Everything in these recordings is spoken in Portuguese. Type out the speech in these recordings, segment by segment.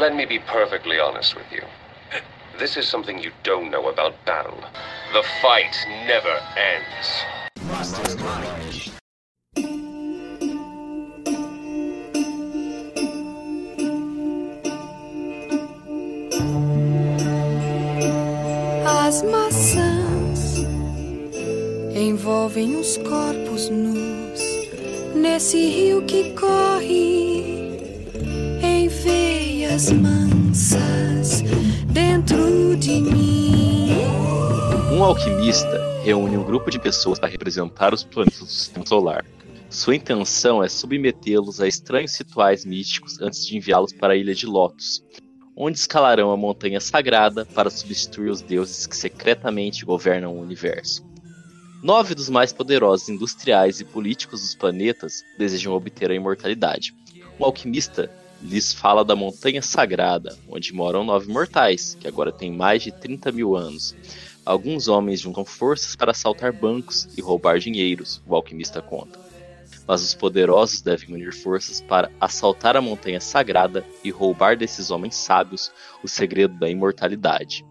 Let me be perfectly honest with you. This is something you don't know about battle. The fight never ends. As maçãs envolvem os corpos nus nesse rio que corre mansas dentro de mim. Um alquimista reúne um grupo de pessoas para representar os planetas do sistema solar. Sua intenção é submetê-los a estranhos rituais místicos antes de enviá-los para a ilha de Lotus, onde escalarão a montanha sagrada para substituir os deuses que secretamente governam o universo. Nove dos mais poderosos industriais e políticos dos planetas desejam obter a imortalidade. O alquimista lhes fala da montanha sagrada, onde moram nove mortais, que agora têm mais de 30 mil anos. Alguns homens juntam forças para assaltar bancos e roubar dinheiros, o alquimista conta. Mas os poderosos devem unir forças para assaltar a montanha sagrada e roubar desses homens sábios o segredo da imortalidade.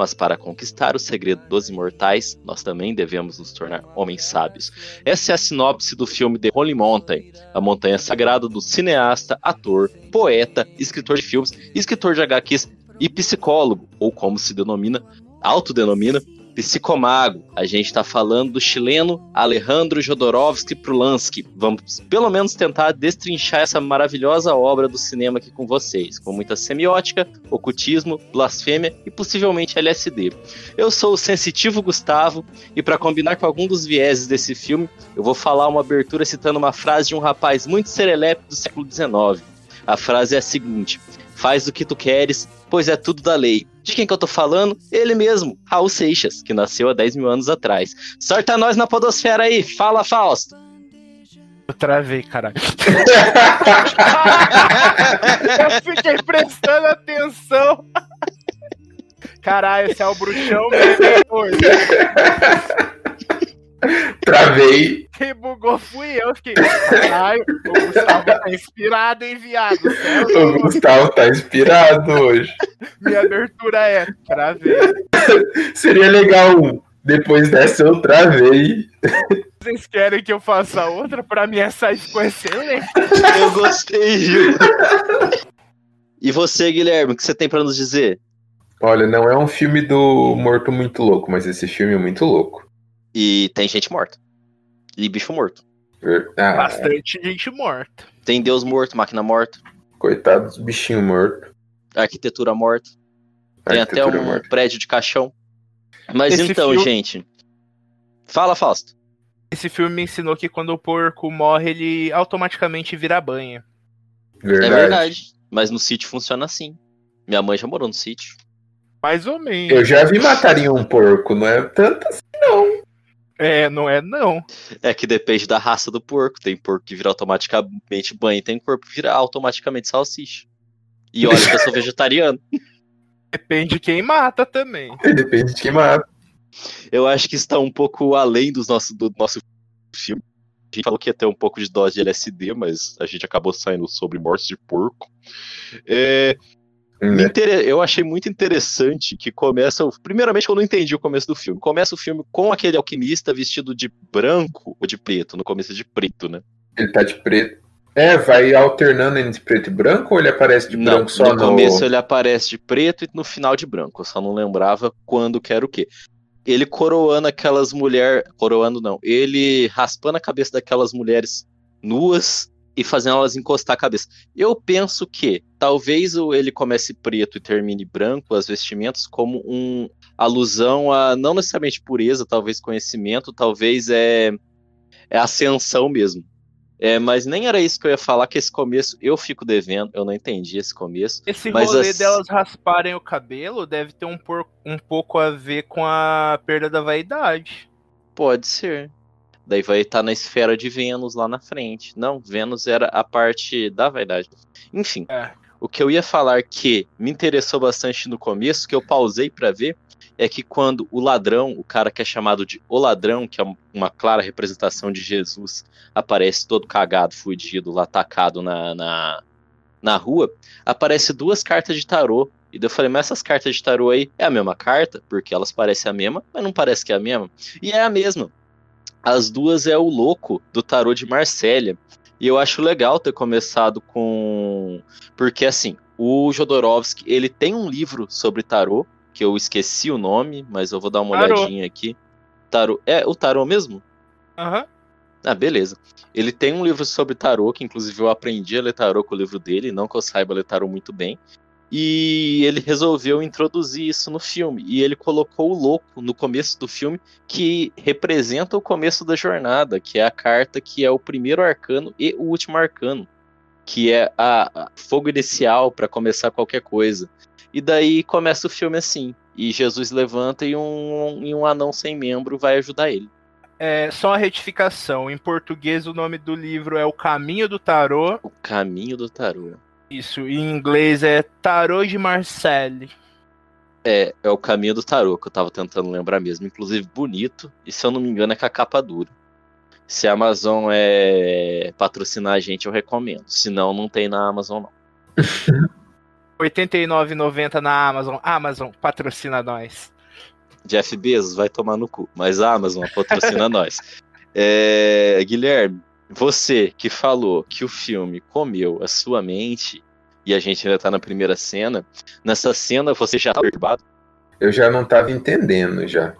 Mas para conquistar o segredo dos imortais, nós também devemos nos tornar homens sábios. Essa é a sinopse do filme The Holy Mountain, a montanha sagrada do cineasta, ator, poeta, escritor de filmes, escritor de HQs e psicólogo, ou como se denomina, autodenomina, psicomago. A gente está falando do chileno Alejandro Jodorowsky Prulansky. Vamos pelo menos tentar destrinchar essa maravilhosa obra do cinema aqui com vocês, com muita semiótica, ocultismo, blasfêmia e possivelmente LSD. Eu sou o sensitivo Gustavo e para combinar com algum dos vieses desse filme, eu vou falar uma abertura citando uma frase de um rapaz muito serelepe do século XIX. A frase é a seguinte: Faz o que tu queres, pois é tudo da lei. De quem que eu tô falando? Ele mesmo, Raul Seixas, que nasceu há 10 mil anos atrás. Sorta nós na podosfera aí, fala Fausto! Eu travei, caralho. eu fiquei prestando atenção. Caralho, esse é o bruxão mesmo. Travei. Bugou fui eu. Fiquei, caralho, o Gustavo tá inspirado, hein, viado? O Gustavo tá inspirado hoje. Minha abertura é travei. Seria legal um. Depois dessa eu travei. Vocês querem que eu faça outra? Pra mim essa ficou excelente. Eu gostei, Gil. E você, Guilherme, o que você tem pra nos dizer? Olha, não é um filme do Morto Muito Louco, mas esse filme é muito louco. E tem gente morta. E bicho morto. Ah, Bastante gente morta. Tem Deus morto, máquina morta, coitado dos bichinhos mortos. arquitetura morta. Tem até um morta. prédio de caixão. Mas Esse então, filme- gente. Fala, Fausto. Esse filme me ensinou que quando o porco morre, ele automaticamente vira banha. Verdade. É verdade. Mas no sítio funciona assim. Minha mãe já morou no sítio. Mais ou menos. Eu já vi mataria um porco, não é tanto assim, não. É, não é não. É que depende da raça do porco. Tem porco que vira automaticamente banho, e tem porco que vira automaticamente salsicha. E olha que eu sou vegetariano. Depende de quem mata também. Depende de quem mata. Eu acho que está um pouco além dos nossos, do nosso filme. A gente falou que ia ter um pouco de dose de LSD, mas a gente acabou saindo sobre mortes de porco. É, me Né? intere- Eu achei muito interessante que começa. Primeiramente, eu não entendi o começo do filme. Começa o filme com aquele alquimista vestido de branco ou de preto. No começo é de preto, né? Ele tá de preto. É, vai alternando entre preto e branco ou ele aparece de não, branco só no no. começo ele aparece de preto e no final de branco. Eu só não lembrava quando que era o quê. Ele coroando aquelas mulheres. Coroando não. Ele raspando a cabeça daquelas mulheres nuas e fazendo elas encostar a cabeça. Eu penso que talvez ele comece preto e termine branco, as vestimentas, como um alusão a não necessariamente pureza, talvez conhecimento, talvez é, é ascensão mesmo. É, mas nem era isso que eu ia falar, que esse começo eu fico devendo, eu não entendi esse começo. Esse Mas rolê as- delas rasparem o cabelo deve ter um, por- um pouco a ver com a perda da vaidade. Pode ser. Daí vai estar na esfera de Vênus lá na frente. Não, Vênus era a parte da vaidade. Enfim, É. o que eu ia falar que me interessou bastante no começo, que eu pausei pra ver, é que quando o ladrão, o cara que é chamado de o ladrão, que é uma clara representação de Jesus, aparece todo cagado, fudido, lá atacado na, na, na rua, aparece duas cartas de tarô. E daí eu falei, mas essas cartas de tarô aí é a mesma carta? Porque elas parecem a mesma, mas não parece que é a mesma. E é a mesma. As duas é o louco do tarô de Marsella. E eu acho legal ter começado com. Porque assim, o Jodorowsky, ele tem um livro sobre tarô, que eu esqueci o nome, mas eu vou dar uma Tarô. olhadinha aqui. Tarô. É o tarô mesmo? Aham. Ah, beleza. Ele tem um livro sobre tarô, que inclusive eu aprendi a ler tarô com o livro dele, não que eu saiba ler tarô muito bem. E ele resolveu introduzir isso no filme. E ele colocou o louco no começo do filme, que representa o começo da jornada, que é a carta que é o primeiro arcano e o último arcano, que é a, a fogo inicial para começar qualquer coisa. E daí começa o filme assim. E Jesus levanta e um, e um anão sem membro vai ajudar ele. É, só uma retificação. Em português, o nome do livro é O Caminho do Tarô. O caminho do tarô. Isso. Em inglês é Tarô de Marcelli. É, é o caminho do tarô, que eu tava tentando lembrar mesmo. Inclusive, bonito. E se eu não me engano, é com a capa dura. Se a Amazon é patrocinar a gente, eu recomendo. Se não, não tem na Amazon, não. R$ 89,90 na Amazon. Amazon, patrocina nós. Jeff Bezos vai tomar no cu. Mas a Amazon patrocina nós. É, Guilherme, você que falou que o filme comeu a sua mente, e a gente ainda tá na primeira cena, nessa cena você já tá perturbado? Eu já não tava entendendo já.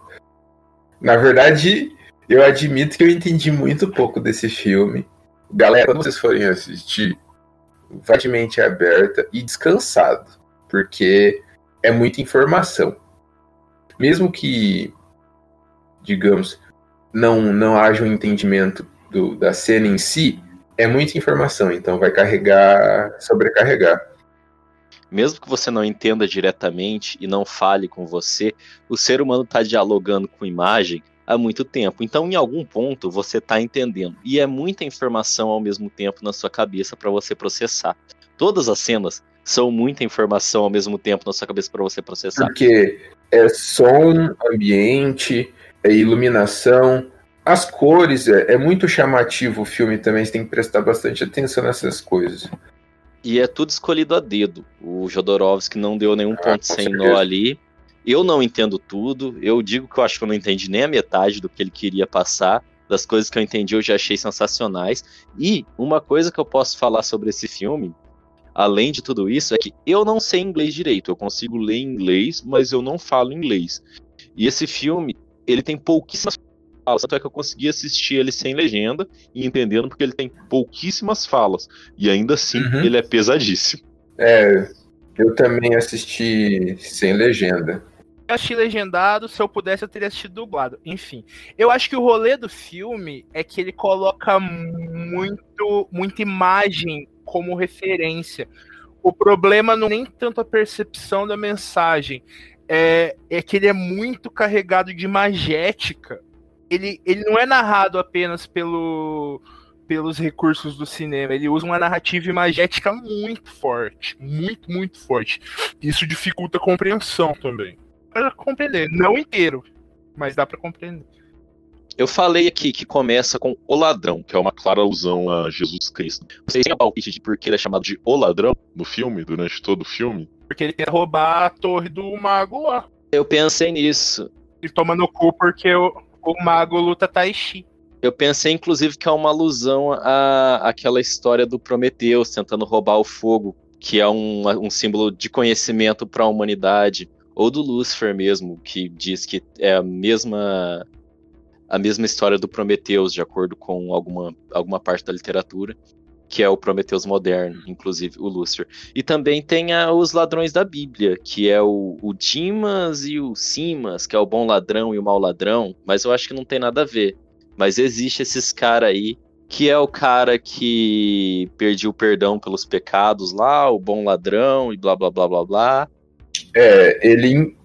Na verdade, eu admito que eu entendi muito pouco desse filme. Galera, quando vocês forem assistir, vai de mente aberta e descansado, porque é muita informação. Mesmo que, digamos, não, não haja um entendimento do- da cena em si, é muita informação, então vai carregar, sobrecarregar. Mesmo que você não entenda diretamente e não fale com você, o ser humano está dialogando com imagem há muito tempo. Então, em algum ponto, você está entendendo. E é muita informação ao mesmo tempo na sua cabeça para você processar. Todas as cenas são muita informação ao mesmo tempo na sua cabeça para você processar. Porque é som, ambiente, é iluminação, as cores, é, é muito chamativo o filme também, você tem que prestar bastante atenção nessas coisas. E é tudo escolhido a dedo. O Jodorowsky não deu nenhum Ah, ponto sem certeza. nó ali. Eu não entendo tudo. Eu digo que eu acho que eu não entendi nem a metade do que ele queria passar. Das coisas que eu entendi, eu já achei sensacionais. E uma coisa que eu posso falar sobre esse filme, além de tudo isso, é que eu não sei inglês direito. Eu consigo ler inglês, mas eu não falo inglês. E esse filme, ele tem pouquíssimas falas. Tanto é que eu consegui assistir ele sem legenda e entendendo porque ele tem pouquíssimas falas. E ainda assim, Uhum. ele é pesadíssimo. É, eu também assisti sem legenda. Eu assisti legendado, se eu pudesse eu teria assistido dublado. Enfim, eu acho que o rolê do filme é que ele coloca muito, muita imagem como referência. O problema não é nem tanto a percepção da mensagem, é, é que ele é muito carregado de imagética. Ele, ele não é narrado apenas pelo, pelos recursos do cinema, ele usa uma narrativa imagética muito forte, muito, muito forte. Isso dificulta a compreensão também para compreender. Não inteiro, mas dá para compreender. Eu falei aqui que começa com O Ladrão, que é uma clara alusão a Jesus Cristo. Vocês têm a palpite de por que ele é chamado de O Ladrão no filme, durante todo o filme? Porque ele quer roubar a torre do mago lá. Eu pensei nisso. Ele toma no cu porque o, o mago luta Tai Chi. Eu pensei, inclusive, que é uma alusão à àquela história do Prometheus tentando roubar o fogo, que é um, um símbolo de conhecimento para a humanidade. Ou do Lúcifer mesmo, que diz que é a mesma a mesma história do Prometheus, de acordo com alguma, alguma parte da literatura, que é o Prometheus moderno, inclusive o Lúcifer. E também tem a, os ladrões da Bíblia, que é o, o Dimas e o Simas, que é o bom ladrão e o mau ladrão, mas eu acho que não tem nada a ver. Mas existe esses caras aí, que é o cara que pediu perdão pelos pecados lá, o bom ladrão e blá blá blá blá blá. É, ele,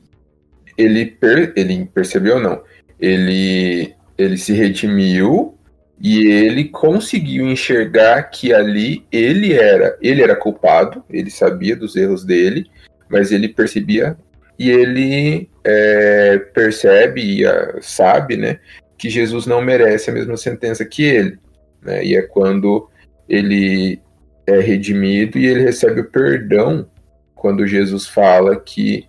ele, per- ele percebeu, não. Ele, ele se redimiu e ele conseguiu enxergar que ali ele era, ele era culpado, ele sabia dos erros dele, mas ele percebia e ele é, percebe e ah, sabe, né, que Jesus não merece a mesma sentença que ele, né? E é quando ele é redimido e ele recebe o perdão quando Jesus fala que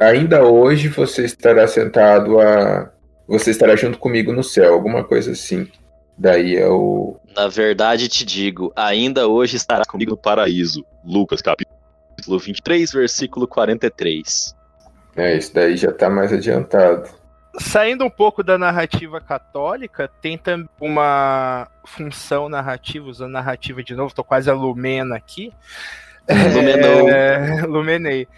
ainda hoje você estará sentado a. Você estará junto comigo no céu, alguma coisa assim. Daí é o. Na verdade, te digo, ainda hoje estará comigo no paraíso. Lucas, capítulo 23, versículo 43. É, isso daí já tá mais adiantado. Saindo um pouco da narrativa católica, tem também uma função narrativa, usando narrativa de novo, tô quase a Lumena aqui. Lumenou. É, Lumenei.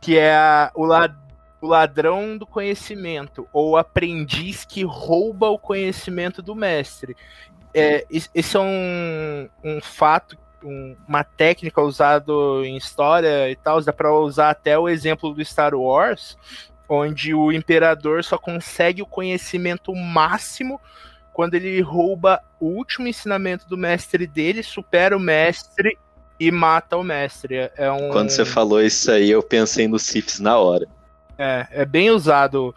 Que é a, o, lad, o ladrão do conhecimento, ou o aprendiz que rouba o conhecimento do mestre. É, esse é um, um fato, um, uma técnica usada em história e tal, dá para usar até o exemplo do Star Wars, onde o imperador só consegue o conhecimento máximo quando ele rouba o último ensinamento do mestre dele, supera o mestre e mata o mestre. É um... Quando você falou isso aí, eu pensei no Sifis na hora. É, é bem usado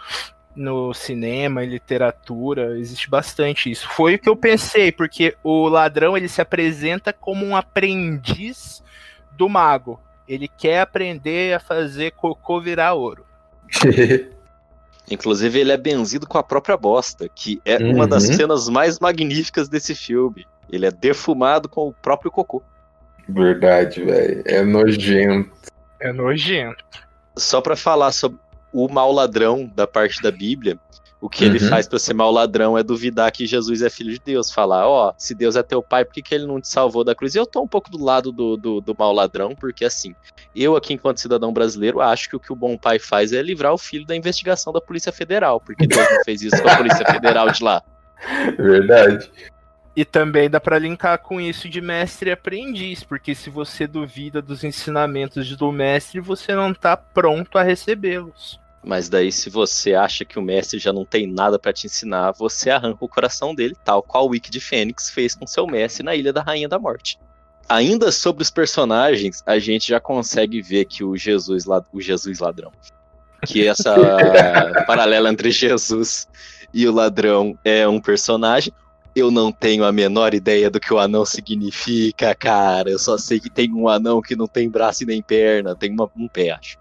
no cinema, em literatura, existe bastante isso. Foi o que eu pensei, porque o ladrão ele se apresenta como um aprendiz do mago. Ele quer aprender a fazer cocô virar ouro. Inclusive, ele é benzido com a própria bosta, que é uhum. uma das cenas mais magníficas desse filme. Ele é defumado com o próprio cocô. Verdade, velho. É nojento. É nojento. Só para falar sobre o mau ladrão da parte da Bíblia, o que uhum. ele faz para ser mau ladrão é duvidar que Jesus é filho de Deus. Falar, ó, oh, se Deus é teu pai, por que, que ele não te salvou da cruz? E eu tô um pouco do lado do, do, do mau ladrão, porque assim, eu aqui, enquanto cidadão brasileiro, acho que o que o bom pai faz é livrar o filho da investigação da Polícia Federal, porque Deus não fez isso com a Polícia Federal de lá. Verdade. E também dá para linkar com isso de mestre e aprendiz, porque se você duvida dos ensinamentos do mestre, você não está pronto a recebê-los. Mas daí, se você acha que o mestre já não tem nada para te ensinar, você arranca o coração dele, tal qual o Wiki de Fênix fez com seu mestre na Ilha da Rainha da Morte. Ainda sobre os personagens, a gente já consegue ver que o Jesus, o Jesus ladrão, que essa paralela entre Jesus e o ladrão é um personagem. Eu não tenho a menor ideia do que o anão significa, cara. Eu só sei que tem um anão que não tem braço e nem perna, tem uma, um pé, acho.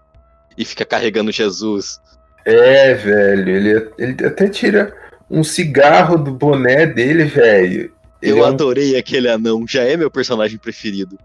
E fica carregando Jesus. É, velho. Ele, ele até tira um cigarro do boné dele, velho. Eu é um... adorei aquele anão, já é meu personagem preferido.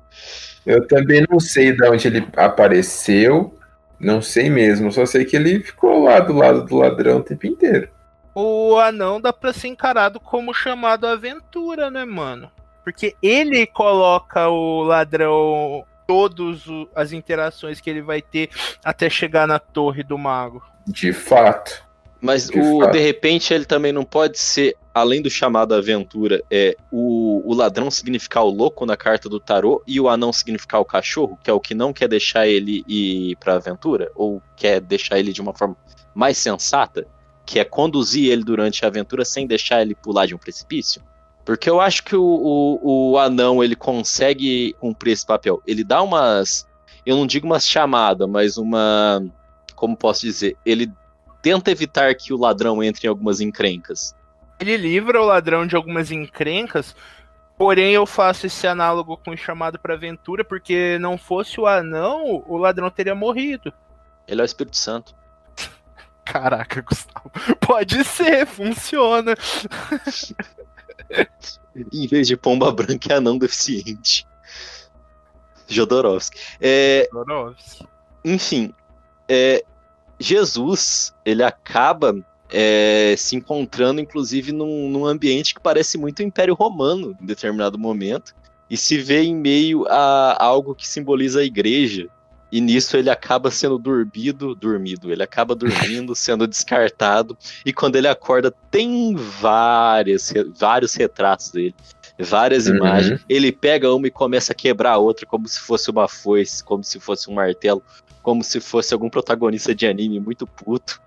Eu também não sei de onde ele apareceu, não sei mesmo, só sei que ele ficou lá do lado do ladrão o tempo inteiro o anão dá pra ser encarado como chamado aventura, né, mano? Porque ele coloca o ladrão todas as interações que ele vai ter até chegar na torre do mago. De fato. Mas de o fato. de repente ele também não pode ser, além do chamado aventura, é o, o ladrão significar o louco na carta do tarô e o anão significar o cachorro, que é o que não quer deixar ele ir pra aventura, ou quer deixar ele de uma forma mais sensata que é conduzir ele durante a aventura sem deixar ele pular de um precipício. Porque eu acho que o, o, o anão ele consegue cumprir esse papel. Ele dá umas. Eu não digo umas chamadas, mas uma. Como posso dizer? Ele tenta evitar que o ladrão entre em algumas encrencas. Ele livra o ladrão de algumas encrencas, porém eu faço esse análogo com o chamado para aventura, porque não fosse o anão, o ladrão teria morrido. Ele é o Espírito Santo. Caraca, Gustavo. Pode ser, funciona. em vez de pomba branca é anão deficiente. Jodorowsky. É, Jodorowsky. Enfim, é, Jesus, ele acaba é, se encontrando, inclusive, num, num, ambiente que parece muito o Império Romano, em determinado momento, e se vê em meio a algo que simboliza a igreja, e nisso ele acaba sendo dormido, dormido, ele acaba dormindo, sendo descartado, e quando ele acorda tem várias, vários retratos dele, várias uhum. imagens. Ele pega uma e começa a quebrar a outra como se fosse uma foice, como se fosse um martelo, como se fosse algum protagonista de anime muito puto.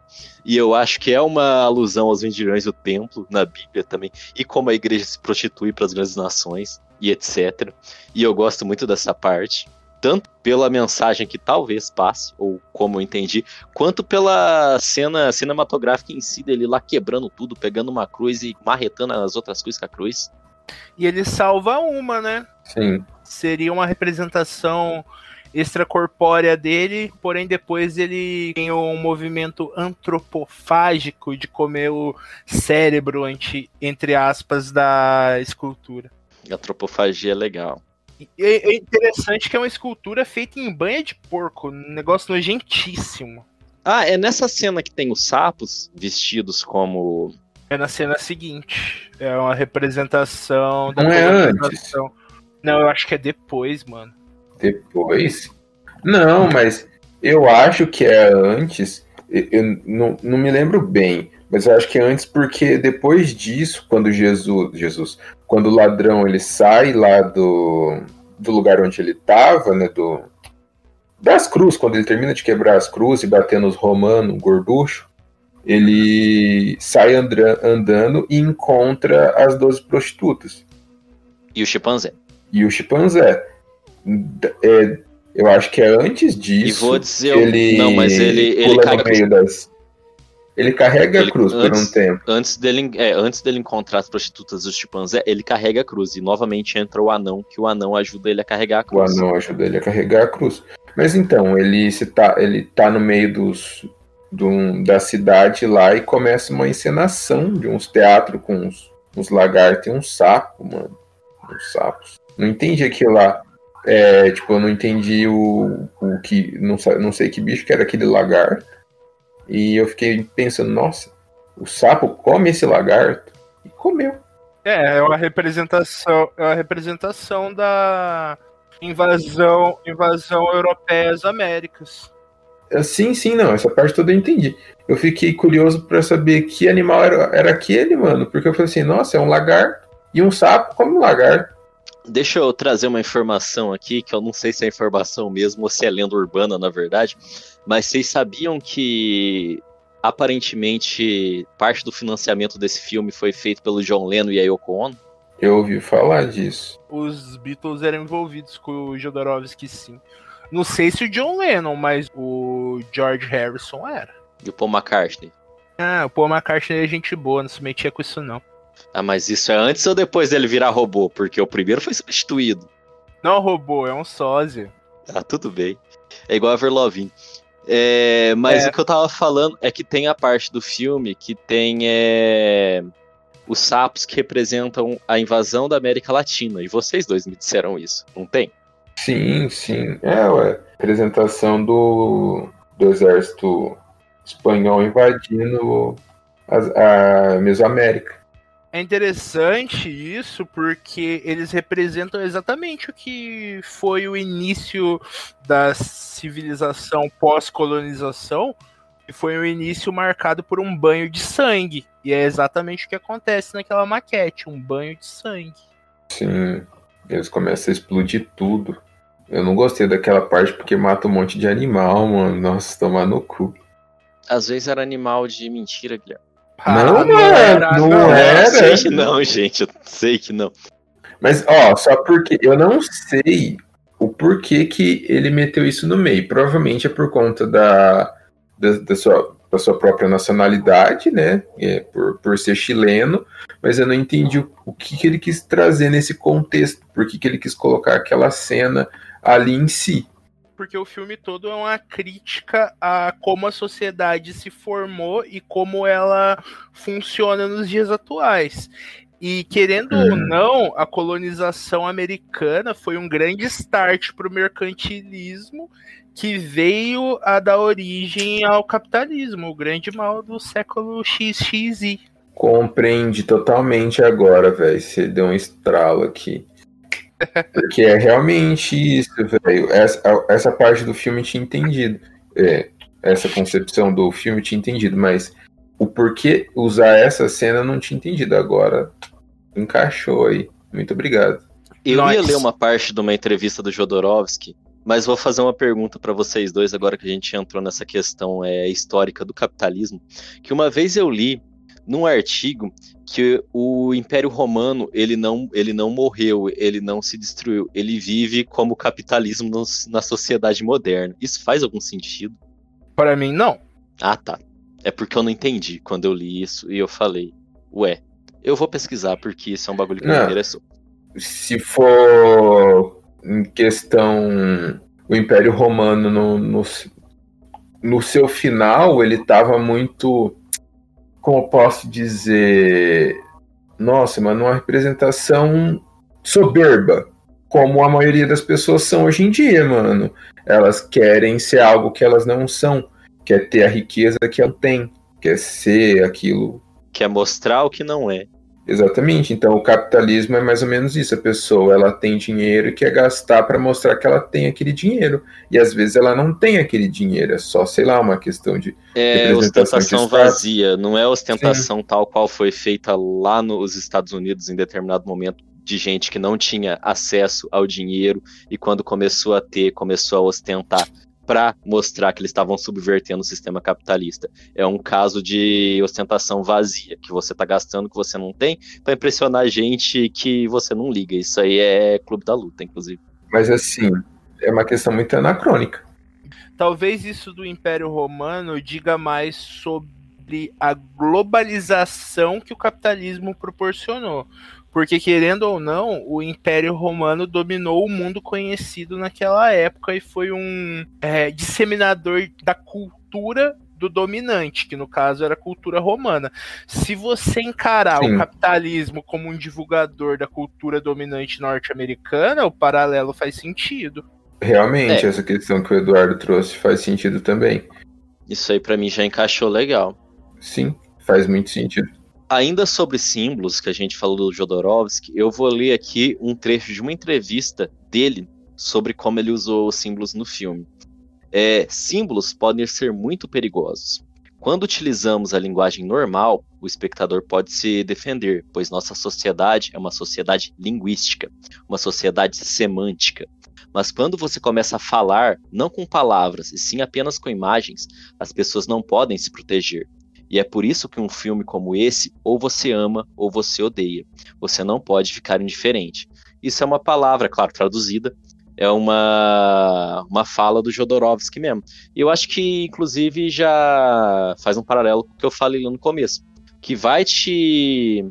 E eu acho que é uma alusão aos vendilhões do templo na Bíblia também, e como a igreja se prostitui para as grandes nações e etc. E eu gosto muito dessa parte tanto pela mensagem que talvez passe, ou como eu entendi, quanto pela cena cinematográfica em si dele lá quebrando tudo, pegando uma cruz e marretando as outras coisas com a cruz. E ele salva uma, né? Sim. seria uma representação extracorpórea dele, porém depois ele tem um movimento antropofágico de comer o cérebro, entre aspas, da escultura. A antropofagia é legal. É interessante que é uma escultura feita em banha de porco, um negócio nojentíssimo. Ah, é nessa cena que tem os sapos vestidos como. É na cena seguinte. É uma representação da Não é antes. Não, eu acho que é depois, mano. Depois? Não, mas eu acho que é antes. Eu não, não me lembro bem, mas eu acho que é antes porque depois disso, quando Jesus, Jesus, quando o ladrão ele sai lá do, do lugar onde ele estava, né, do das cruzes, quando ele termina de quebrar as cruzes e bater nos romanos, gorducho, ele sai andra, andando e encontra as 12 prostitutas. E o chimpanzé. E o chimpanzé. É, eu acho que é antes disso. E vou dizer. Ele não, mas ele, ele carrega. Das... Ele carrega ele, a cruz antes, por um tempo. Antes dele, é, antes dele encontrar as prostitutas do chimpanzé, ele carrega a cruz. E novamente entra o anão, que o anão ajuda ele a carregar a cruz. O anão ajuda ele a carregar a cruz. Mas então, ele, se tá, ele tá no meio dos, do, da cidade lá e começa uma encenação de uns teatros com uns, uns lagartos e um sapo, mano. Uns sapos. Não entendi aquilo lá. É, tipo, eu não entendi o, o que. Não, não sei que bicho que era aquele lagarto. E eu fiquei pensando, nossa, o sapo come esse lagarto? E comeu. É, é uma representação, é uma representação da invasão, invasão europeia às Américas. É, sim, sim, não, essa parte toda eu entendi. Eu fiquei curioso para saber que animal era, era aquele, mano, porque eu falei assim, nossa, é um lagarto e um sapo come um lagarto. Deixa eu trazer uma informação aqui, que eu não sei se é informação mesmo ou se é lenda urbana, na verdade, mas vocês sabiam que aparentemente parte do financiamento desse filme foi feito pelo John Lennon e a Yoko Ono? Eu ouvi falar disso. Os Beatles eram envolvidos com o Jodorowsky, sim. Não sei se o John Lennon, mas o George Harrison era. E o Paul McCartney? Ah, o Paul McCartney é gente boa, não se metia com isso não. Ah, mas isso é antes ou depois dele virar robô? Porque o primeiro foi substituído. Não, robô, é um sósia. Ah, tudo bem. É igual a Verlovin. É, mas é. o que eu tava falando é que tem a parte do filme que tem é, os sapos que representam a invasão da América Latina. E vocês dois me disseram isso, não tem? Sim, sim. É, ué. Apresentação do, do exército espanhol invadindo a, a Mesoamérica. É interessante isso porque eles representam exatamente o que foi o início da civilização pós-colonização, que foi um início marcado por um banho de sangue. E é exatamente o que acontece naquela maquete, um banho de sangue. Sim, eles começam a explodir tudo. Eu não gostei daquela parte porque mata um monte de animal, mano. Nossa, tomar no cu. Às vezes era animal de mentira, Guilherme. Ah, não, não, era, não, não era. Eu sei que não, gente. Eu sei que não. Mas, ó, só porque eu não sei o porquê que ele meteu isso no meio. Provavelmente é por conta da, da, da sua, da sua própria nacionalidade, né? É, por, por ser chileno, mas eu não entendi o, o que, que ele quis trazer nesse contexto, por que, que ele quis colocar aquela cena ali em si porque o filme todo é uma crítica a como a sociedade se formou e como ela funciona nos dias atuais. E querendo ou hum. não, a colonização americana foi um grande start para o mercantilismo que veio a dar origem ao capitalismo, o grande mal do século XXI. Compreende totalmente agora, velho. Você deu um estralo aqui. Porque é realmente isso, velho. Essa, essa parte do filme tinha entendido. É, essa concepção do filme tinha entendido, mas o porquê usar essa cena não tinha entendido. Agora encaixou aí. Muito obrigado. Eu Nossa. ia ler uma parte de uma entrevista do Jodorowsky, mas vou fazer uma pergunta para vocês dois agora que a gente entrou nessa questão é, histórica do capitalismo. Que uma vez eu li num artigo que o Império Romano ele não, ele não morreu, ele não se destruiu, ele vive como capitalismo no, na sociedade moderna. Isso faz algum sentido? Para mim, não. Ah, tá. É porque eu não entendi quando eu li isso e eu falei, ué, eu vou pesquisar porque isso é um bagulho que não. me interessou. Se for em questão o Império Romano no, no, no seu final ele estava muito como posso dizer nossa, mas numa representação soberba, como a maioria das pessoas são hoje em dia, mano. Elas querem ser algo que elas não são, quer ter a riqueza que ela tem, quer ser aquilo. Quer mostrar o que não é. Exatamente. Então o capitalismo é mais ou menos isso. A pessoa ela tem dinheiro e quer gastar para mostrar que ela tem aquele dinheiro. E às vezes ela não tem aquele dinheiro. É só, sei lá, uma questão de. É ostentação vazia. Não é ostentação Sim. tal qual foi feita lá nos Estados Unidos em determinado momento de gente que não tinha acesso ao dinheiro e quando começou a ter, começou a ostentar para mostrar que eles estavam subvertendo o sistema capitalista. É um caso de ostentação vazia, que você está gastando que você não tem, para impressionar gente que você não liga. Isso aí é clube da luta, inclusive. Mas assim, é uma questão muito anacrônica. Talvez isso do Império Romano diga mais sobre a globalização que o capitalismo proporcionou. Porque, querendo ou não, o Império Romano dominou o mundo conhecido naquela época e foi um é, disseminador da cultura do dominante, que no caso era a cultura romana. Se você encarar Sim. o capitalismo como um divulgador da cultura dominante norte-americana, o paralelo faz sentido. Realmente, é. essa questão que o Eduardo trouxe faz sentido também. Isso aí para mim já encaixou legal. Sim, faz muito sentido. Ainda sobre símbolos, que a gente falou do Jodorowsky, eu vou ler aqui um trecho de uma entrevista dele sobre como ele usou os símbolos no filme. É, símbolos podem ser muito perigosos. Quando utilizamos a linguagem normal, o espectador pode se defender, pois nossa sociedade é uma sociedade linguística, uma sociedade semântica. Mas quando você começa a falar, não com palavras, e sim apenas com imagens, as pessoas não podem se proteger. E é por isso que um filme como esse, ou você ama ou você odeia. Você não pode ficar indiferente. Isso é uma palavra, claro, traduzida. É uma, uma fala do Jodorowsky mesmo. E eu acho que, inclusive, já faz um paralelo com o que eu falei lá no começo. Que vai te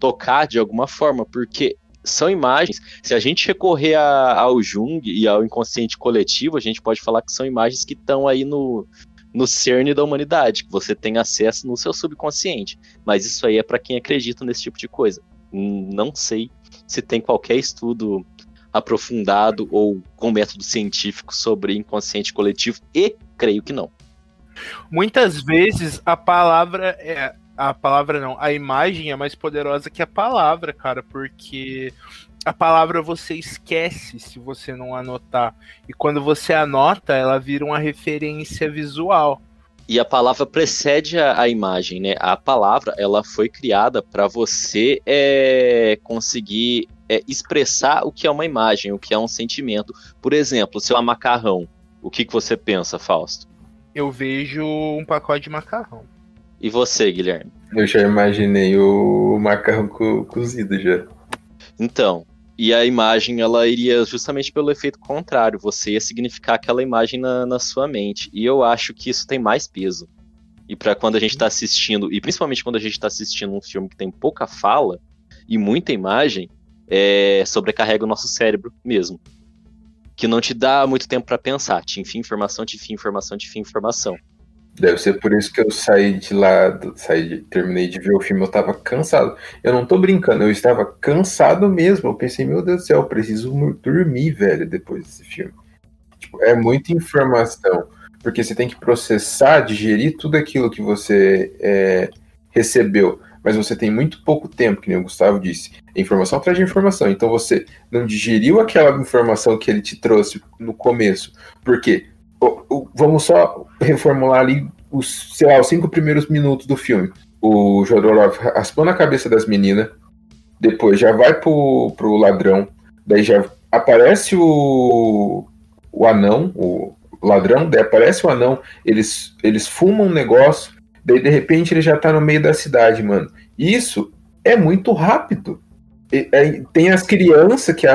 tocar de alguma forma, porque são imagens. Se a gente recorrer a, ao Jung e ao inconsciente coletivo, a gente pode falar que são imagens que estão aí no, no cerne da humanidade, que você tem acesso no seu subconsciente. Mas isso aí é para quem acredita nesse tipo de coisa. Não sei se tem qualquer estudo aprofundado ou com método científico sobre inconsciente coletivo e creio que não. Muitas vezes a palavra é a palavra não, a imagem é mais poderosa que a palavra, cara, porque a palavra você esquece se você não anotar. E quando você anota, ela vira uma referência visual. E a palavra precede a, a imagem, né? A palavra ela foi criada para você é, conseguir é, expressar o que é uma imagem, o que é um sentimento. Por exemplo, se é um macarrão, o que, que você pensa, Fausto? Eu vejo um pacote de macarrão. E você, Guilherme? Eu já imaginei o macarrão co cozido já. Então, e a imagem ela iria justamente pelo efeito contrário, você ia significar aquela imagem na, na sua mente. E eu acho que isso tem mais peso. E para quando a gente está assistindo, e principalmente quando a gente está assistindo um filme que tem pouca fala e muita imagem, é, sobrecarrega o nosso cérebro mesmo. Que não te dá muito tempo para pensar. Te enfia informação, te enfia informação, te enfia informação. Deve ser por isso que eu saí de lá, saí de, terminei de ver o filme, eu tava cansado. Eu não tô brincando, eu estava cansado mesmo. Eu pensei, meu Deus do céu, eu preciso dormir, velho, depois desse filme. Tipo, é muita informação, porque você tem que processar, digerir tudo aquilo que você é, recebeu. Mas você tem muito pouco tempo, que nem o Gustavo disse. Informação de informação. Então você não digeriu aquela informação que ele te trouxe no começo. Por quê? Vamos só reformular ali os, sei lá, os cinco primeiros minutos do filme. O Jodorov raspando a cabeça das meninas, depois já vai pro, pro ladrão, daí já aparece o, o anão, o ladrão, daí aparece o anão, eles, eles fumam um negócio, daí de repente ele já tá no meio da cidade, mano. Isso é muito rápido. E, é, tem as crianças que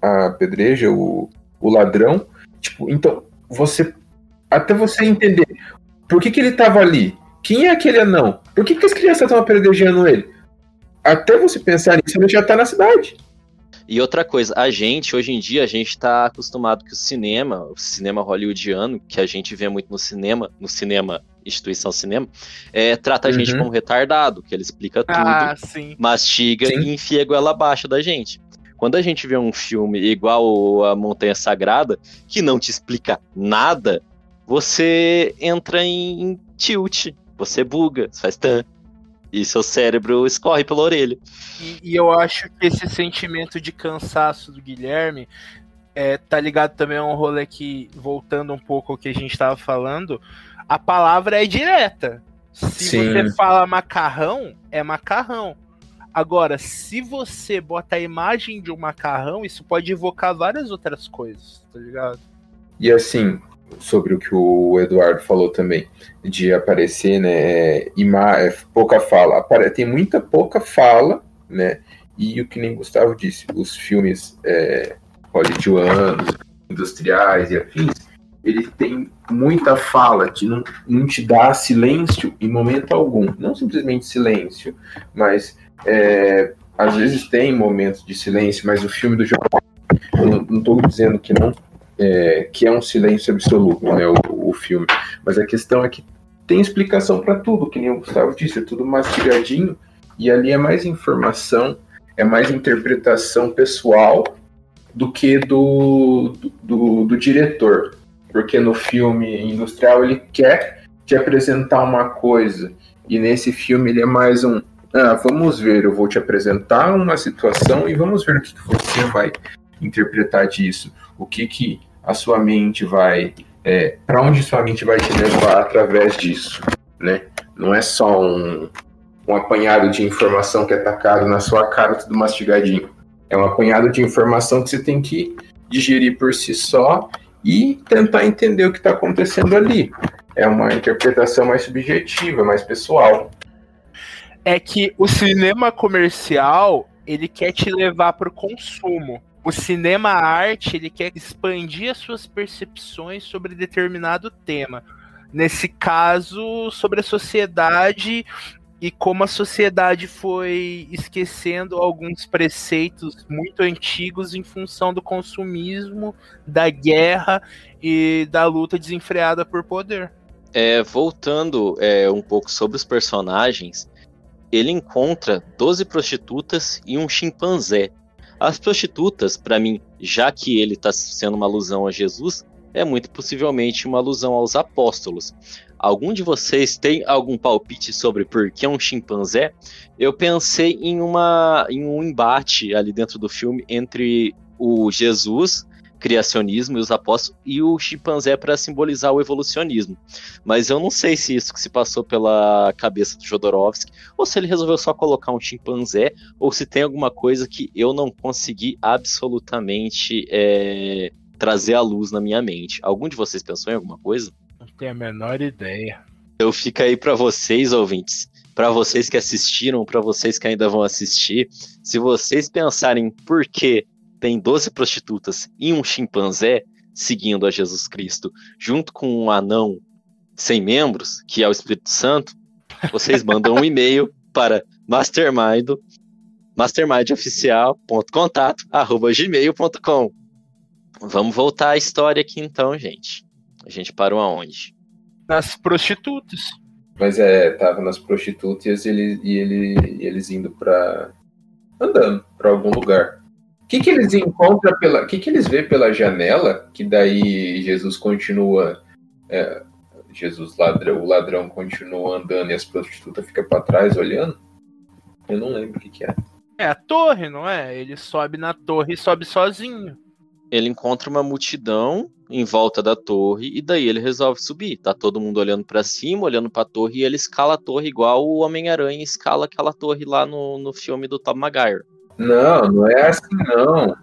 apedreja o, o ladrão, tipo, então você até você entender por que, que ele estava ali, quem é aquele anão, por que, que as crianças estão apedrejando ele, até você pensar nisso, ele já está na cidade. E outra coisa, a gente, hoje em dia, a gente tá acostumado que o cinema, o cinema hollywoodiano, que a gente vê muito no cinema, no cinema, instituição cinema, é, trata a gente Uhum. como retardado, que ele explica tudo, Ah, sim. mastiga Sim. e enfia a goela abaixo da gente. Quando a gente vê um filme igual a Montanha Sagrada, que não te explica nada, você entra em, tilt, você buga, você faz tan, e seu cérebro escorre pela orelha. E, e eu acho que esse sentimento de cansaço do Guilherme é, tá ligado também a um rolê que, voltando um pouco ao que a gente tava falando, a palavra é direta. Se Sim. você fala macarrão, é macarrão. Agora, se você bota a imagem de um macarrão, isso pode evocar várias outras coisas, tá ligado? E assim, sobre o que o Eduardo falou também, de aparecer, né, é, ima é, pouca fala. Tem muita pouca fala, né, e o que nem Gustavo disse, os filmes é, hollywoodianos, industriais e afins, ele tem muita fala, de não, não te dá silêncio em momento algum. Não simplesmente silêncio, mas é, às vezes tem momentos de silêncio, mas o filme do João, eu não estou dizendo que não é, que é um silêncio absoluto, né, o, o filme. Mas a questão é que tem explicação para tudo, que nem o Gustavo disse, é tudo mastigadinho, e ali é mais informação, é mais interpretação pessoal do que do, do, do, do diretor. Porque no filme industrial ele quer te apresentar uma coisa, e nesse filme ele é mais um. Ah, vamos ver, eu vou te apresentar uma situação e vamos ver o que, que você vai interpretar disso. O que, que a sua mente vai. É, para onde sua mente vai te levar através disso, né? Não é só um, um apanhado de informação que é tacado na sua cara, tudo mastigadinho. É um apanhado de informação que você tem que digerir por si só e tentar entender o que está acontecendo ali. É uma interpretação mais subjetiva, mais pessoal. É que o cinema comercial, ele quer te levar pro consumo. O cinema arte, ele quer expandir as suas percepções sobre determinado tema. Nesse caso, sobre a sociedade e como a sociedade foi esquecendo alguns preceitos muito antigos em função do consumismo, da guerra e da luta desenfreada por poder. É, voltando é, um pouco sobre os personagens, ele encontra 12 prostitutas e um chimpanzé. As prostitutas, para mim, já que ele está sendo uma alusão a Jesus, é muito possivelmente uma alusão aos apóstolos. Algum de vocês tem algum palpite sobre por que um chimpanzé? Eu pensei em, uma, em um embate ali dentro do filme entre o Jesus, criacionismo e os apóstolos, e o chimpanzé para simbolizar o evolucionismo. Mas eu não sei se isso que se passou pela cabeça do Jodorowsky, ou se ele resolveu só colocar um chimpanzé, ou se tem alguma coisa que eu não consegui absolutamente é, trazer à luz na minha mente. Algum de vocês pensou em alguma coisa? Não tenho a menor ideia. Eu fico aí para vocês, ouvintes, para vocês que assistiram, para vocês que ainda vão assistir, se vocês pensarem por que tem 12 prostitutas e um chimpanzé seguindo a Jesus Cristo, junto com um anão sem membros, que é o Espírito Santo, vocês mandam um e-mail para mastermind mastermindoficial.contato@gmail.com. Vamos voltar à história aqui então, gente. A gente parou aonde? Nas prostitutas. Mas é, tava nas prostitutas e, ele, e, ele, e eles indo pra. andando pra algum lugar. O que, que eles encontram pela. O que, que eles vê pela janela? Que daí Jesus continua. é, Jesus ladrão, o ladrão continua andando e as prostitutas ficam pra trás olhando? Eu não lembro o que, que é. É a torre, não é? Ele sobe na torre e sobe sozinho. Ele encontra uma multidão em volta da torre e daí ele resolve subir. Tá todo mundo olhando pra cima, olhando pra torre e ele escala a torre igual o Homem-Aranha escala aquela torre lá no, no filme do Tom Maguire. Não, não é assim não.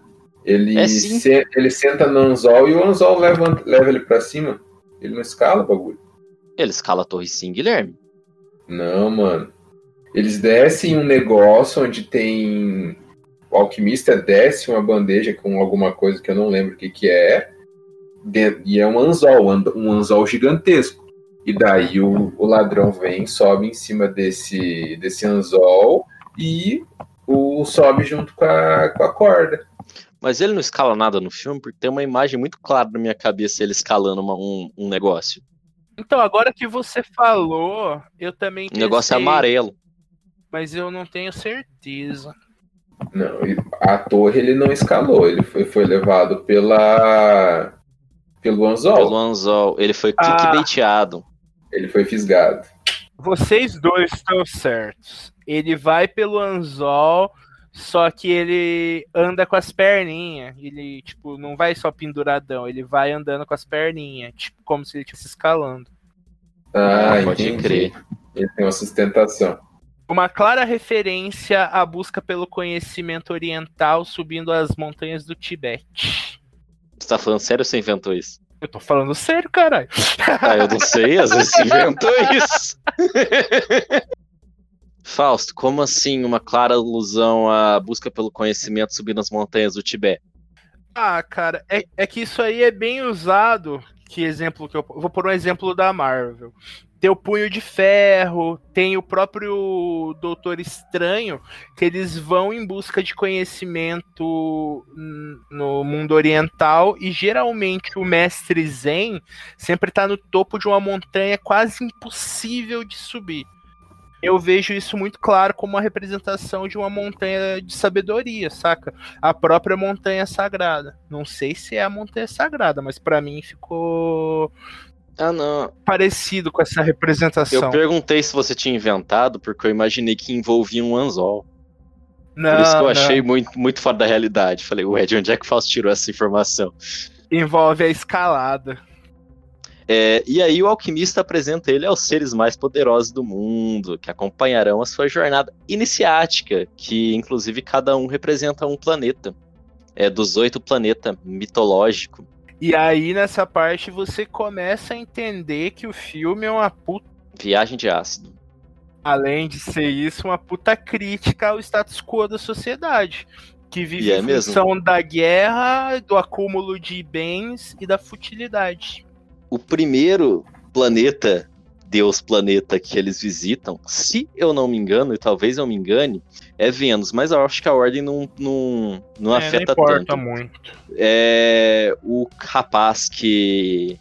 Ele, É se- ele senta no anzol e o anzol leva, leva ele pra cima. Ele não escala o bagulho. Ele escala a torre sim, Guilherme. Não, mano. Eles descem um negócio onde tem. O alquimista desce uma bandeja com alguma coisa que eu não lembro o que, que é. De- E é um anzol, um anzol gigantesco. E daí o, o ladrão vem, sobe em cima desse, desse anzol e o sobe junto com a, com a corda. Mas ele não escala nada no filme, porque tem uma imagem muito clara na minha cabeça ele escalando uma- um, um negócio. Então, agora que você falou, eu também O negócio é amarelo. Mas eu não tenho certeza. Não, a torre ele não escalou, ele foi, foi levado pela. pelo anzol. Pelo anzol. Ele foi Ah. clickbaiteado. Ele foi fisgado. Vocês dois estão certos. Ele vai pelo anzol, só que ele anda com as perninhas. Ele, tipo, não vai só penduradão, ele vai andando com as perninhas, tipo, como se ele estivesse escalando. Ah, Pode entendi. crer. Ele tem uma sustentação. Uma clara referência à busca pelo conhecimento oriental subindo as montanhas do Tibete. Você tá falando sério ou você inventou isso? Eu tô falando sério, caralho. Ah, eu não sei, às vezes você inventou isso. Fausto, como assim uma clara alusão à busca pelo conhecimento subindo as montanhas do Tibete? Ah, cara, é, é que isso aí é bem usado. Que exemplo que eu vou pôr um exemplo da Marvel. Tem o Punho de Ferro, tem o próprio Doutor Estranho, que eles vão em busca de conhecimento no mundo oriental e geralmente o mestre Zen sempre tá no topo de uma montanha quase impossível de subir. Eu vejo isso muito claro como uma representação de uma montanha de sabedoria, saca? a própria montanha sagrada. Não sei se é a montanha sagrada, mas pra mim ficou Ah, não. parecido com essa representação. Eu perguntei se você tinha inventado, porque eu imaginei que envolvia um anzol. não, Por isso que eu não. achei muito, muito fora da realidade. Falei, ué, de onde é que o Fausto tirou essa informação? Envolve a escalada. É, e aí o alquimista apresenta ele aos seres mais poderosos do mundo, que acompanharão a sua jornada iniciática, que inclusive cada um representa um planeta. É dos oito planetas mitológico. E aí, nessa parte, você começa a entender que o filme é uma puta. Viagem de ácido. Além de ser isso, uma puta crítica ao status quo da sociedade. Que vive E é em mesmo. função da guerra, do acúmulo de bens e da futilidade. O primeiro planeta, Deus planeta que eles visitam, se eu não me engano, e talvez eu me engane, é Vênus, mas eu acho que a ordem não, não, não É, afeta não importa tanto. muito. É, o rapaz que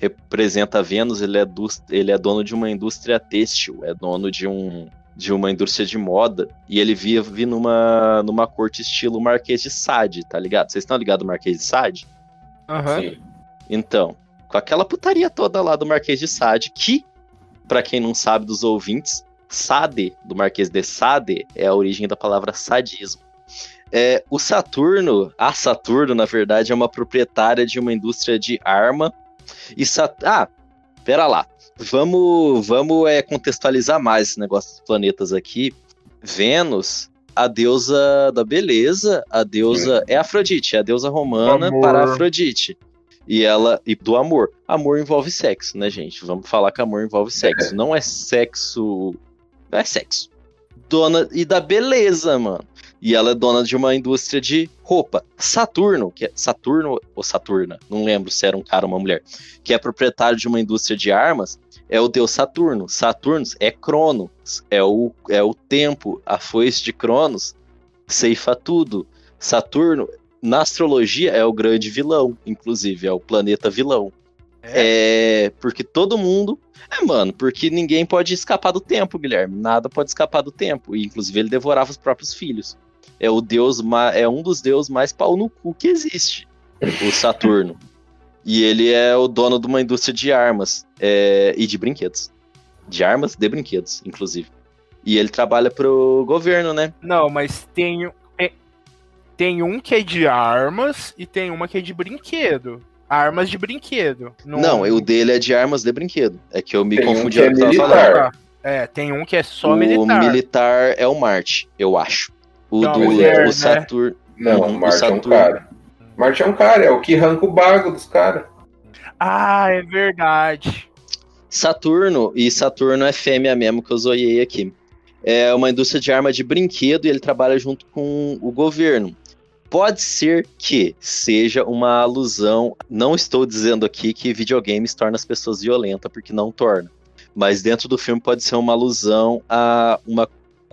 representa Vênus, ele é, dus- ele é dono de uma indústria têxtil, é dono de, um, de uma indústria de moda, e ele vive numa, numa corte estilo Marquês de Sade, tá ligado? Vocês estão ligados no Marquês de Sade? Aham. Sim. Então, com aquela putaria toda lá do Marquês de Sade, que, pra quem não sabe dos ouvintes, Sade, do Marquês de Sade, é a origem da palavra sadismo. É, o Saturno, a Saturno, na verdade, é uma proprietária de uma indústria de arma. E Sat... Ah, pera lá. Vamos, vamos é, contextualizar mais esse negócio dos planetas aqui. Vênus, a deusa da beleza, a deusa. É Afrodite, é a deusa romana Amor. para Afrodite. E ela. E do amor. Amor envolve sexo, né, gente? Vamos falar que amor envolve sexo. Não é sexo. Não é sexo. Dona. E da beleza, mano. E ela é dona de uma indústria de roupa. Saturno, que é Saturno ou Saturna, não lembro se era um cara ou uma mulher, que é proprietário de uma indústria de armas, é o deus Saturno. Saturno é Cronos, é o, é o tempo, a foice de Cronos ceifa tudo. Saturno, na astrologia, é o grande vilão, inclusive, é o planeta vilão. É, porque todo mundo. É, mano, porque ninguém pode escapar do tempo, Guilherme. Nada pode escapar do tempo. E, inclusive, ele devorava os próprios filhos. É o deus, ma- é um dos deuses mais pau no cu que existe, o Saturno. e ele é o dono de uma indústria de armas é, e de brinquedos. De armas de brinquedos, inclusive. E ele trabalha pro governo, né? Não, mas tem, tem, um que é de armas e tem uma que é de brinquedo. Armas de brinquedo. Não, o dele é de armas de brinquedo. É que eu me Tem um confundi que é no que eu tava militar. É, tem um que é só o militar. militar é o Marte, eu acho. O Não, do mulher, o né? Saturno. Não, Uhum, o Marte é um cara. Marte é um cara, é o que arranca o bago dos caras. Ah, é verdade. Saturno, e Saturno é fêmea mesmo que eu zoiei aqui. É uma indústria de arma de brinquedo e ele trabalha junto com o governo. Pode ser que seja uma alusão. Não estou dizendo aqui que videogames torna as pessoas violentas, porque não torna. Mas dentro do filme pode ser uma alusão a uma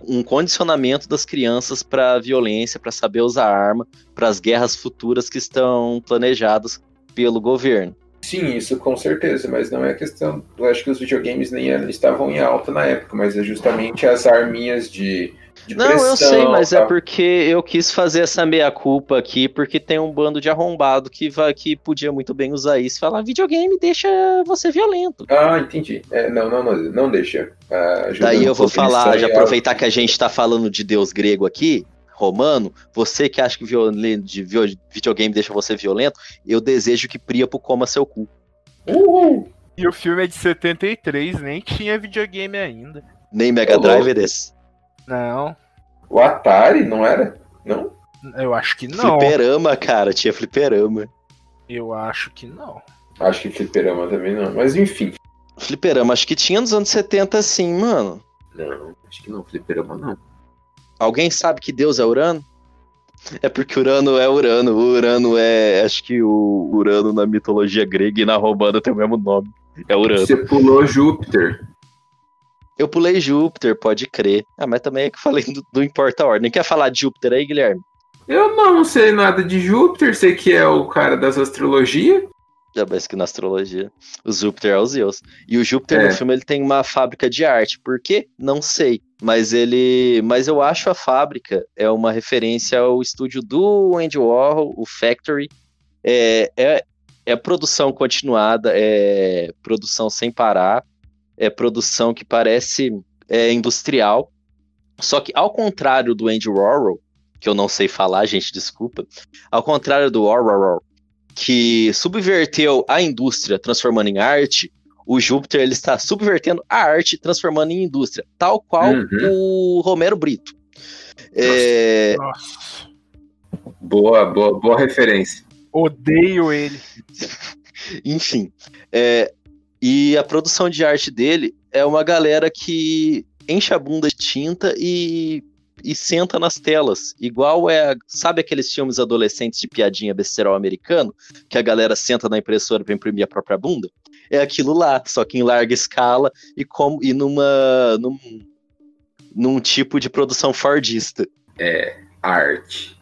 um condicionamento das crianças para violência, para saber usar arma, para as guerras futuras que estão planejadas pelo governo. Sim, isso com certeza, mas não é questão. Eu acho que os videogames nem estavam em alta na época, mas é justamente as arminhas de. Não, pressão, eu sei, mas é tal. porque eu quis fazer essa meia-culpa aqui, porque tem um bando de arrombado que, vai, que podia muito bem usar isso e falar: videogame deixa você violento. Ah, entendi. É, não, não, não, não deixa. Ah, Daí eu vou falar, já aproveitar que a gente tá falando de deus grego aqui, romano, você que acha que viol- de vi- videogame deixa você violento, eu desejo que Príapo coma seu cu. Uhul! E o filme é de 73, nem tinha videogame ainda. Nem Mega Drive é desse. Não, O Atari, não era? Não? eu acho que não. Fliperama, cara, tinha fliperama. Eu acho que não. Acho que fliperama também não. Mas enfim. Fliperama, acho que tinha nos anos 70 sim, mano. Não, acho que não, fliperama não. Alguém sabe que Deus é Urano? É porque Urano é Urano. O Urano é. Acho que o Urano na mitologia grega e na romana tem o mesmo nome. É Urano. Você pulou Júpiter. Eu pulei Júpiter, pode crer. Ah, mas também é que eu falei do, do Importa a Ordem. Quer falar de Júpiter aí, Guilherme? Eu não sei nada de Júpiter, sei que é o cara das astrologias. Já parece que na astrologia. O Júpiter é o Zeus. E o Júpiter É. no filme ele tem uma fábrica de arte. Por quê? Não sei. Mas ele. Mas eu acho a fábrica é uma referência ao estúdio do Andy Warhol, o Factory. É, é, é produção continuada, é produção sem parar, é produção que parece é, industrial. Só que ao contrário do Andy Warhol, que eu não sei falar, gente, desculpa. Ao contrário do Warhol, que subverteu a indústria transformando em arte, o Júpiter ele está subvertendo a arte transformando em indústria, tal qual Uhum. o Romero Brito. É, Nossa. Boa, boa, boa referência. Odeio ele. enfim, é, e a produção de arte dele é uma galera que enche a bunda de tinta e, e senta nas telas. Igual é, sabe aqueles filmes adolescentes de piadinha besterol americano, que a galera senta na impressora para imprimir a própria bunda? É aquilo lá, só que em larga escala e, como, e numa, num, num tipo de produção fordista. Arte.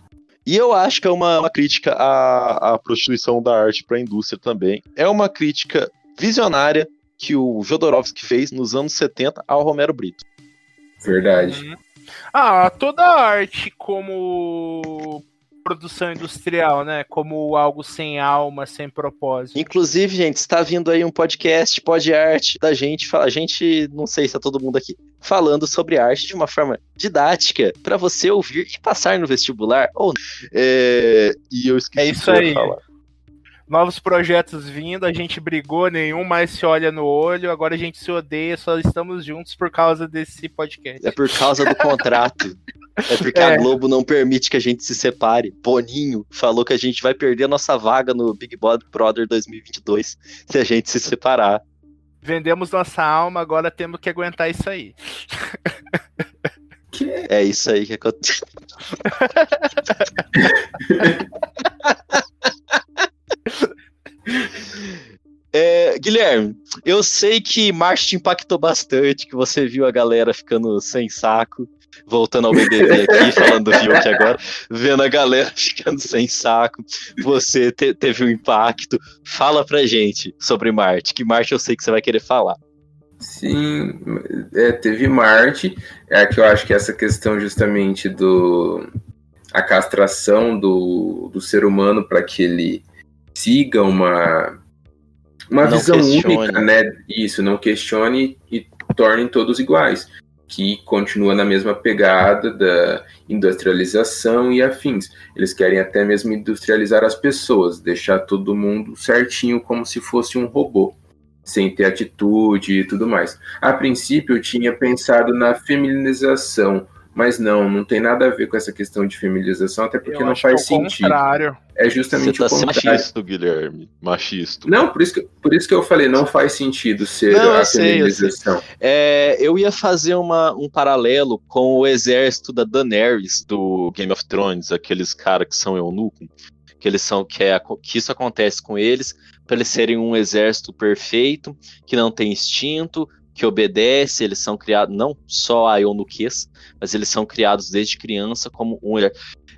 E eu acho que é uma, uma crítica à, à prostituição da arte para a indústria também. É uma crítica visionária que o Jodorowsky fez nos anos 70 ao Romero Brito. Verdade. Uhum. Ah, toda a arte como produção industrial, né? Como algo sem alma, sem propósito. Inclusive, gente, está vindo aí um podcast, pod arte da gente, fala- a gente, não sei se é todo mundo aqui, falando sobre arte de uma forma didática para você ouvir e passar no vestibular ou não. É, e eu esqueci É isso o que eu ia aí. falar. Novos projetos vindo, a gente brigou, nenhum mais se olha no olho, agora a gente se odeia, só estamos juntos por causa desse podcast. É por causa do contrato. É porque É. a Globo não permite que a gente se separe. Boninho falou que a gente vai perder a nossa vaga no Big Brother 2022 se a gente se separar. Vendemos nossa alma, agora temos que aguentar isso aí. Que É isso aí que acontece. É, Guilherme, eu sei que Marte te impactou bastante, que você viu a galera ficando sem saco, voltando ao BBB aqui, falando do Fiuk agora, vendo a galera ficando sem saco, você te- teve um impacto. Fala pra gente sobre Marte, que Marte eu sei que você vai querer falar. Sim, é, teve Marte, é que eu acho que essa questão justamente do a castração do, do ser humano para que ele siga uma uma Não visão questione. única, né? Isso, não questione e tornem todos iguais, que continua na mesma pegada da industrialização e afins. Eles querem até mesmo industrializar as pessoas, deixar todo mundo certinho como se fosse um robô sem ter atitude e tudo mais. A princípio eu tinha pensado na feminização, mas não, não tem nada a ver com essa questão de feminização, até porque Eu não faz é o sentido. contrário. É Você justamente tá o contrário. machista, Guilherme. Machista. Não, por isso, que, por isso que eu falei, não faz sentido ser Não, eu a sei, eu feminização. É, eu ia fazer uma, um paralelo com o exército da Daenerys do Game of Thrones, aqueles caras que são eunuco, que eles são que, é, que isso acontece com eles para eles serem um exército perfeito, que não tem instinto, que obedece, eles são criados, não só a eunuques, mas eles são criados desde criança como um.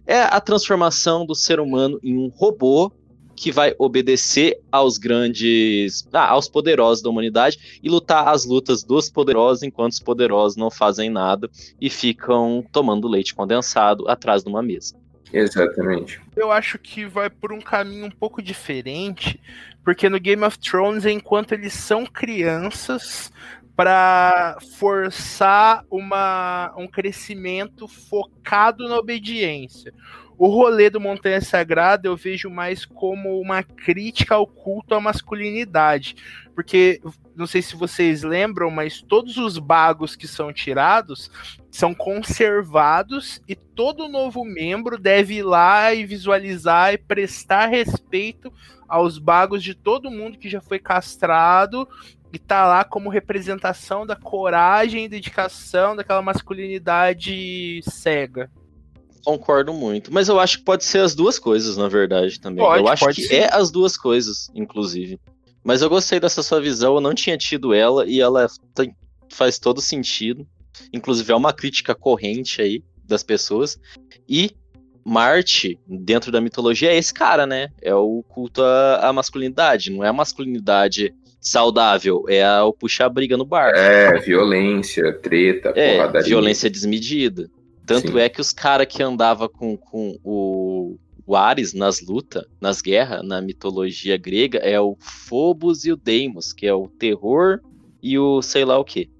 É a transformação do ser humano em um robô que vai obedecer aos grandes, ah, aos poderosos da humanidade e lutar as lutas dos poderosos enquanto os poderosos não fazem nada e ficam tomando leite condensado atrás de uma mesa. Exatamente. Eu acho que vai por um caminho um pouco diferente, porque no Game of Thrones, enquanto eles são crianças, para forçar uma, um crescimento focado na obediência. O rolê do Montanha Sagrada eu vejo mais como uma crítica ao culto à masculinidade. Porque, não sei se vocês lembram, mas todos os bagos que são tirados são conservados e todo novo membro deve ir lá e visualizar e prestar respeito aos bagos de todo mundo que já foi castrado e tá lá como representação da coragem e dedicação daquela masculinidade cega. Concordo muito. Mas eu acho que pode ser as duas coisas, na verdade, também. Pode, eu acho que ser. é as duas coisas, inclusive. Mas eu gostei dessa sua visão, eu não tinha tido ela e ela tem- faz todo sentido. Inclusive, é uma crítica corrente aí das pessoas. E Marte, dentro da mitologia, é esse cara, né? É o culto à, à masculinidade. Não é a masculinidade saudável, é o puxar briga no bar. É, violência, treta, É, porradaria. violência desmedida. Tanto Sim. é que os caras que andava com, com o, o Ares nas lutas, nas guerras, na mitologia grega, é o Phobos e o Deimos, que é o terror e o sei lá o que.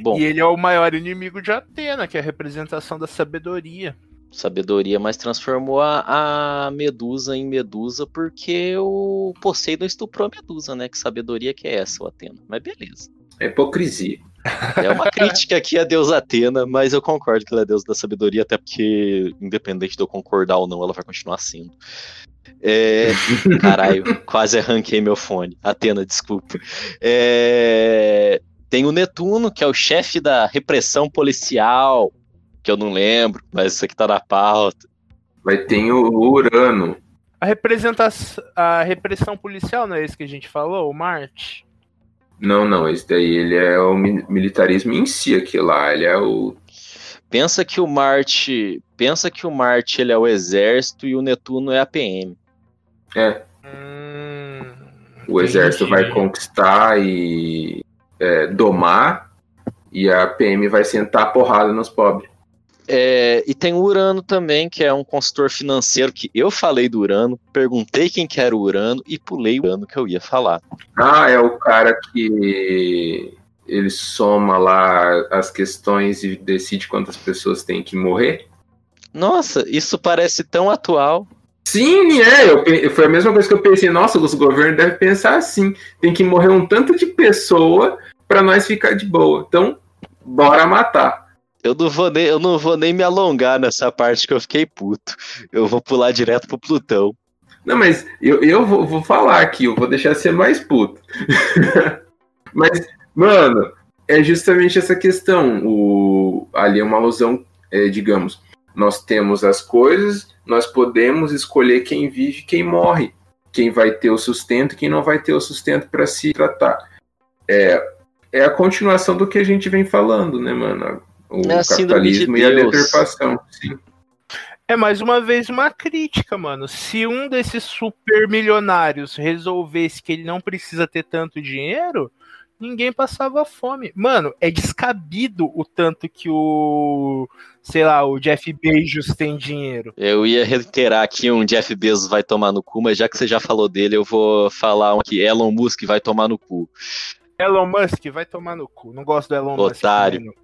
Bom, E ele é o maior inimigo de Atena, que é a representação da sabedoria. Sabedoria, mas transformou a, a Medusa em Medusa porque o Poseidon estuprou a Medusa, né? Que sabedoria que é essa, o Atena? Mas beleza. É hipocrisia. É uma crítica aqui a Deus Atena, mas eu concordo que ela é Deus da sabedoria, até porque, independente de eu concordar ou não, ela vai continuar sendo. É... Caralho, quase arranquei meu fone. Atena, desculpa. É... Tem o Netuno, que é o chefe da repressão policial, que eu não lembro, mas isso aqui tá na pauta. Vai ter o Urano. A representação, a repressão policial, não é isso que a gente falou, o Marte? Não, não, esse daí ele é o mi- militarismo em si aqui lá. Ele é o. Pensa que o Marte, pensa que o Marte ele é o exército e o Netuno é a PM. É, Hum, o exército vai conquistar e é, domar. E a PM vai sentar a porrada nos pobres. É, e tem o Urano também, que é um consultor financeiro que eu falei do Urano, perguntei quem que era o Urano e pulei o Urano que eu ia falar. Ah, é o cara que ele soma lá as questões e decide quantas pessoas têm que morrer? Nossa, isso parece tão atual. Sim, é. Eu, foi a mesma coisa que eu pensei. Nossa, os governos devem pensar assim. Tem que morrer um tanto de pessoa para nós ficar de boa. Então, bora matar. Eu não, vou nem, eu não vou nem me alongar nessa parte que eu fiquei puto. Eu vou pular direto pro Plutão. Não, mas eu, eu vou, vou falar aqui. Eu vou deixar ser mais puto. mas, mano, é justamente essa questão. O, ali é uma alusão, é, digamos. Nós temos as coisas, nós podemos escolher quem vive e quem morre. Quem vai ter o sustento e quem não vai ter o sustento para se tratar. É, é a continuação do que a gente vem falando, né, mano? O É a síndrome de capitalismo e a deturpação. Sim. É mais uma vez uma crítica, mano. Se um desses super milionários resolvesse que ele não precisa ter tanto dinheiro, ninguém passava fome. Mano, é descabido o tanto que o, sei lá, o Jeff Bezos tem dinheiro. Eu ia reiterar aqui um Jeff Bezos vai tomar no cu, mas já que você já falou dele, eu vou falar um aqui. Elon Musk vai tomar no cu. Elon Musk vai tomar no cu. Não gosto do Elon Otário. Musk. Mano.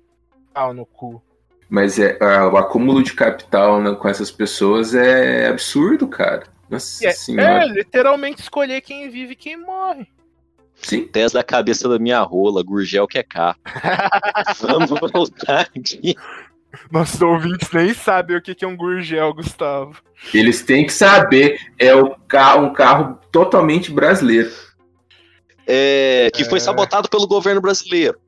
Pau no cu. Mas é, o acúmulo de capital né, com essas pessoas é absurdo, cara. Nossa É, senhora. é, literalmente escolher quem vive e quem morre. Sim. Tese da cabeça da minha rola, Gurgel que é cá. Vamos voltar aqui. Nossos ouvintes nem sabem o que que é um gurgel, Gustavo. Eles têm que saber, é o carro, um carro totalmente brasileiro. É, que foi É. sabotado pelo governo brasileiro.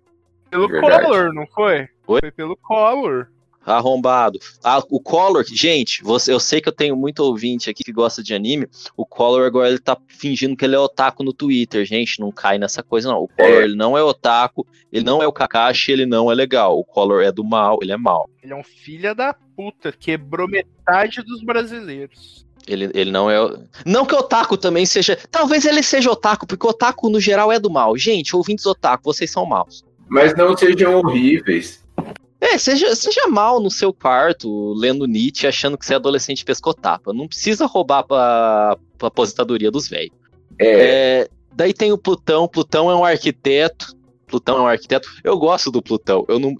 Pelo Verdade. Collor, não foi? Oi? Foi pelo Collor. arrombado. Ah, o Collor, gente, você, eu sei que eu tenho muito ouvinte aqui que gosta de anime. O Collor agora ele tá fingindo que ele é otaku no Twitter, gente. Não cai nessa coisa, não. O Collor É. ele não é otaku, ele não é o Kakashi, ele não é legal. O Collor é do mal, ele é mal. Ele é um filho da puta, quebrou metade dos brasileiros. Ele, ele não é. o- Não que o otaku também seja. Talvez ele seja otaku, porque o otaku no geral é do mal. Gente, ouvintes otaku, vocês são maus. Mas não sejam horríveis. É, seja, seja mal no seu quarto, lendo Nietzsche, achando que você é adolescente pescotapa. Não precisa roubar pra, pra aposentadoria dos velhos. É, É, daí tem o Plutão. Plutão é um arquiteto. Plutão é um arquiteto. Eu gosto do Plutão. Eu não,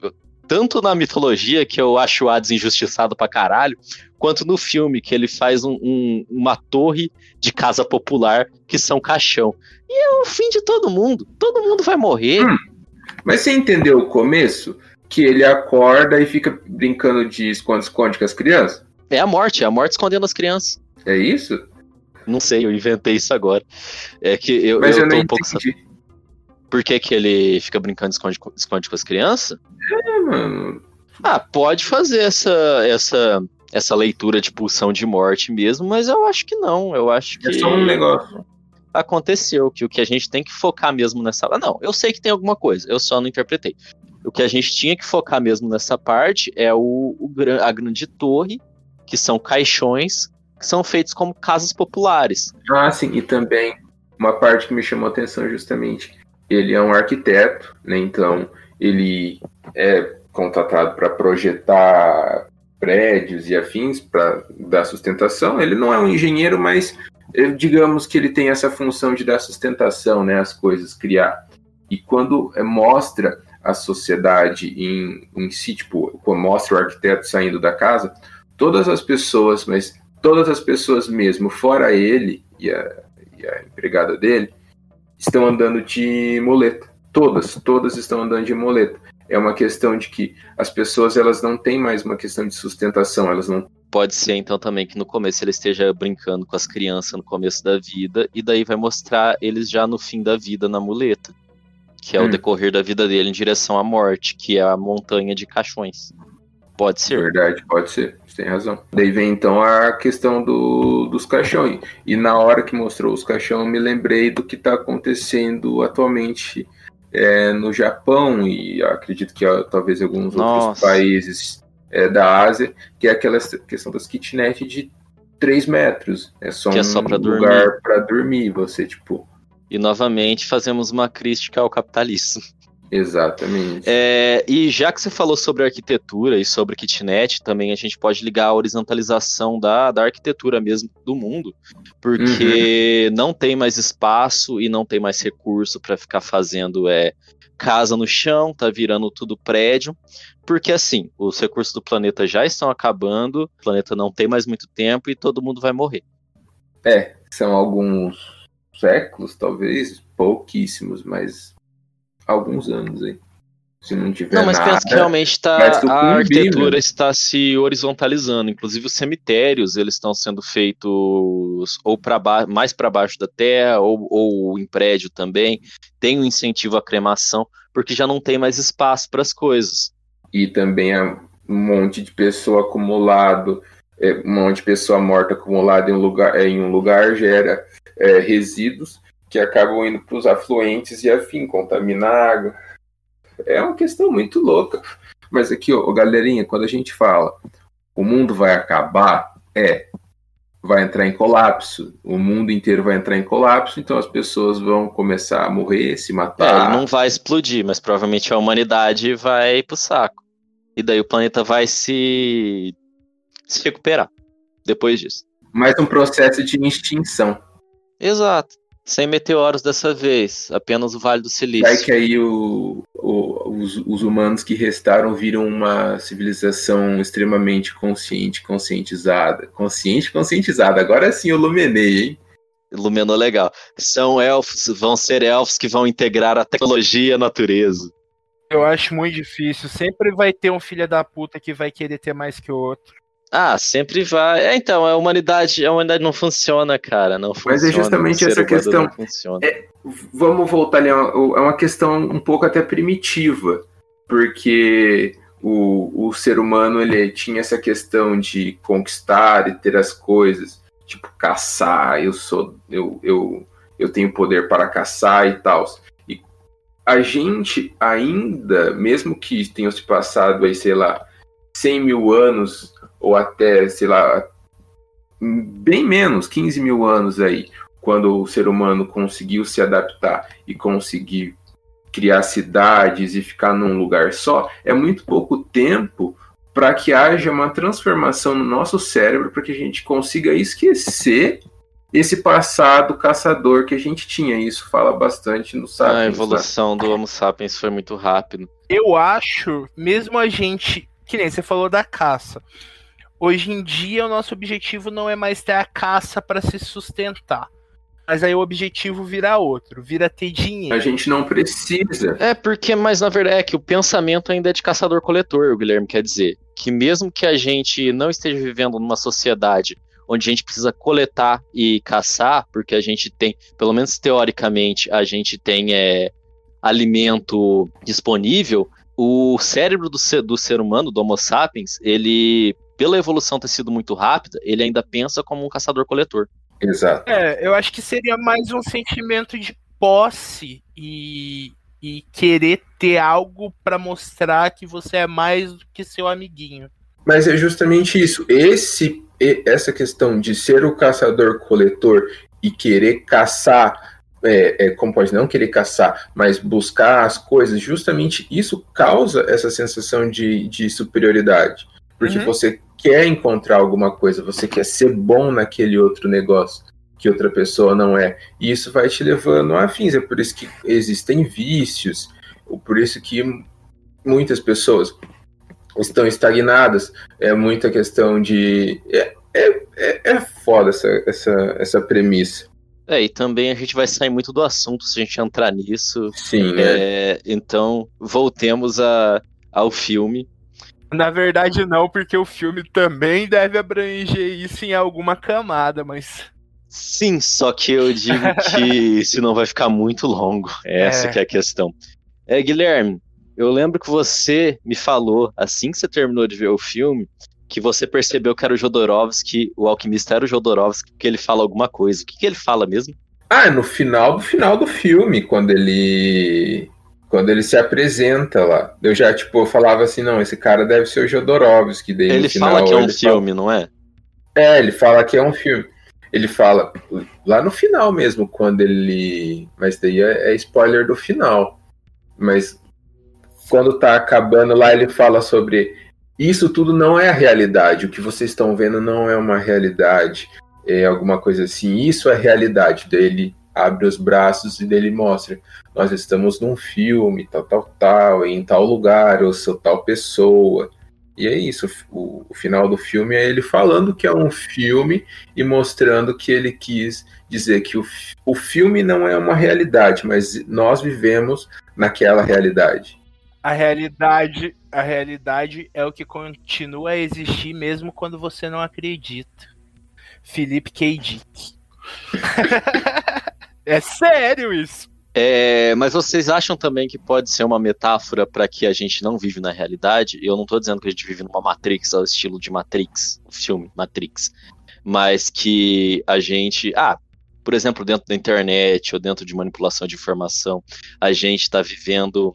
tanto na mitologia, que eu acho o Hades injustiçado pra caralho, quanto no filme, que ele faz um- um- uma torre de casa popular que são caixão. E é o fim de todo mundo. Todo mundo vai morrer. Hum. Mas você entendeu o começo? Que ele acorda e fica brincando de esconde-esconde com as crianças? É a morte, é a morte escondendo as crianças. É isso? Não sei, eu inventei isso agora. É que eu, Mas eu, eu tô não um pouco. entendi. Por que, que ele fica brincando de esconde, esconde com as crianças? É, mano. Ah, pode fazer essa, essa, essa leitura de pulsão de morte mesmo, mas eu acho que não. Eu acho que É só um negócio. Aconteceu, que o que a gente tem que focar mesmo nessa. Ah, não, eu sei que tem alguma coisa, eu só não interpretei. O que a gente tinha que focar mesmo nessa parte é o, o a grande torre, que são caixões, que são feitos como casas populares. Ah, sim, e também uma parte que me chamou a atenção justamente, ele é um arquiteto, né? Então ele é contratado para projetar prédios e afins para dar sustentação. Ele não é um engenheiro, mas digamos que ele tem essa função de dar sustentação, né? As coisas criar. E quando eh, mostra a sociedade em, em si, tipo, mostra o arquiteto saindo da casa, todas as pessoas, mas todas as pessoas mesmo, fora ele e a, e a empregada dele, estão andando de moleta. Todas, todas estão andando de moleta. É uma questão de que as pessoas elas não têm mais uma questão de sustentação, elas não. Pode ser então também que no começo ele esteja brincando com as crianças no começo da vida, e daí vai mostrar eles já no fim da vida na muleta, que é o Hum. decorrer da vida dele em direção à morte, que é a montanha de caixões. Pode De ser. verdade, pode ser, você tem razão. Daí vem então a questão do, dos caixões. E na hora que mostrou os caixões, eu me lembrei do que está acontecendo atualmente é, no Japão e acredito que ó, talvez alguns outros Nossa. países é, da Ásia, que é aquela questão das kitnet de 3 metros. É só Que é um só pra lugar para dormir. Você, tipo, E novamente fazemos uma crítica ao capitalismo. exatamente. É, e já que você falou sobre arquitetura e sobre kitnet, também a gente pode ligar a horizontalização da, da arquitetura mesmo do mundo, porque não tem mais espaço e não tem mais recurso para ficar fazendo é, casa no chão, tá virando tudo prédio, porque assim, os recursos do planeta já estão acabando, o planeta não tem mais muito tempo e todo mundo vai morrer. É, são alguns séculos, talvez, pouquíssimos, mas alguns anos aí. Se não tiver Não, mas nada, penso que realmente tá, a arquitetura né? está se horizontalizando. Inclusive os cemitérios eles estão sendo feitos ou para mais para baixo da terra ou, ou em prédio também. Tem um incentivo à cremação porque já não tem mais espaço para as coisas. E também há um monte de pessoa acumulado, é, um monte de pessoa morta acumulada em um lugar, é, em um lugar gera é, resíduos que acabam indo para os afluentes e afim, contaminar a água. É uma questão muito louca. Mas aqui, ó, galerinha, quando a gente fala o mundo vai acabar, é, vai entrar em colapso. O mundo inteiro vai entrar em colapso, então as pessoas vão começar a morrer, se É, matar. ele não vai explodir, mas provavelmente a humanidade vai pro saco. E daí o planeta vai se, se recuperar depois disso. Mais um processo de extinção. Exato. Sem meteoros dessa vez, apenas o Vale do Silício. Vai que aí o, o- os, os humanos que restaram viram uma civilização extremamente consciente, conscientizada. Consciente, conscientizada. Agora sim eu iluminei, hein? Iluminou legal. São elfos, vão ser elfos que vão integrar a tecnologia e a natureza. Eu acho muito difícil. Sempre vai ter um filho da puta que vai querer ter mais que o outro. Ah, sempre vai. É, então, a humanidade, a humanidade não funciona, cara. Não funciona. Mas é justamente essa questão. Não funciona. Vamos voltar ali. É uma é uma questão um pouco até primitiva. Porque o, o ser humano ele tinha essa questão de conquistar e ter as coisas, tipo caçar, eu sou eu, eu, eu tenho poder para caçar e tal. A gente ainda, mesmo que tenham se passado aí, sei lá, 100 mil anos ou até, sei lá, bem menos, 15 mil anos aí, quando o ser humano conseguiu se adaptar e conseguir criar cidades e ficar num lugar só, é muito pouco tempo para que haja uma transformação no nosso cérebro para que a gente consiga esquecer esse passado caçador que a gente tinha. Isso fala bastante no Sapiens. A evolução do Homo sapiens foi muito rápido. Eu acho, mesmo a gente, que nem você falou da caça. Hoje em dia, o nosso objetivo não é mais ter a caça para se sustentar. Mas aí o objetivo vira outro, vira ter dinheiro. A gente não precisa. É, porque, mas na verdade é que o pensamento ainda é de caçador-coletor, o Guilherme quer dizer. Que mesmo que a gente não esteja vivendo numa sociedade onde a gente precisa coletar e caçar, porque a gente tem, pelo menos teoricamente, a gente tem é, alimento disponível, o cérebro do ser, do ser humano, do Homo sapiens, ele, pela evolução ter sido muito rápida, ele ainda pensa como um caçador-coletor. Exato. É, eu acho que seria mais um sentimento de posse e, e querer ter algo para mostrar que você é mais do que seu amiguinho. Mas é justamente isso. Esse, essa questão de ser o caçador-coletor e querer caçar, é, é, como pode não querer caçar, mas buscar as coisas, justamente isso causa essa sensação de, de superioridade. Porque uhum. você quer encontrar alguma coisa, você quer ser bom naquele outro negócio que outra pessoa não é. E isso vai te levando a fins. É por isso que existem vícios, por isso que muitas pessoas estão estagnadas. É muita questão de. É, é, é, é foda essa, essa, essa premissa. É, e também a gente vai sair muito do assunto se a gente entrar nisso. Sim, né? É, então, voltemos a, ao filme. Na verdade, não, porque o filme também deve abranger isso em alguma camada, mas. Sim, só que eu digo que se não vai ficar muito longo. Essa é. que é a questão. É, Guilherme, eu lembro que você me falou, assim que você terminou de ver o filme, que você percebeu que era o Jodorowsky, o alquimista era o Jodorowsky, que ele fala alguma coisa. O que, que ele fala mesmo? Ah, no final do final do filme, quando ele quando ele se apresenta lá. Eu já, tipo, falava assim, não, esse cara deve ser o Jodorowsky. Daí, ele final, fala que é um filme, fala... não é? É, ele fala que é um filme. Ele fala lá no final mesmo, quando ele. Mas daí é, é spoiler do final. Mas quando tá acabando lá, ele fala sobre isso tudo não é a realidade. O que vocês estão vendo não é uma realidade. É alguma coisa assim. Isso é realidade. dele abre os braços e dele mostra: nós estamos num filme, tal, tal, tal, em tal lugar, ou sou tal pessoa. E é isso, o, o, final do filme é ele falando que é um filme e mostrando que ele quis dizer que o, o filme não é uma realidade, mas nós vivemos naquela realidade. A realidade, a realidade é o que continua a existir mesmo quando você não acredita. Felipe K. Dick. É sério isso. É, mas vocês acham também que pode ser uma metáfora para que a gente não vive na realidade? Eu não estou dizendo que a gente vive numa Matrix ao estilo de Matrix, o filme Matrix, mas que a gente, ah, por exemplo, dentro da internet ou dentro de manipulação de informação, a gente está vivendo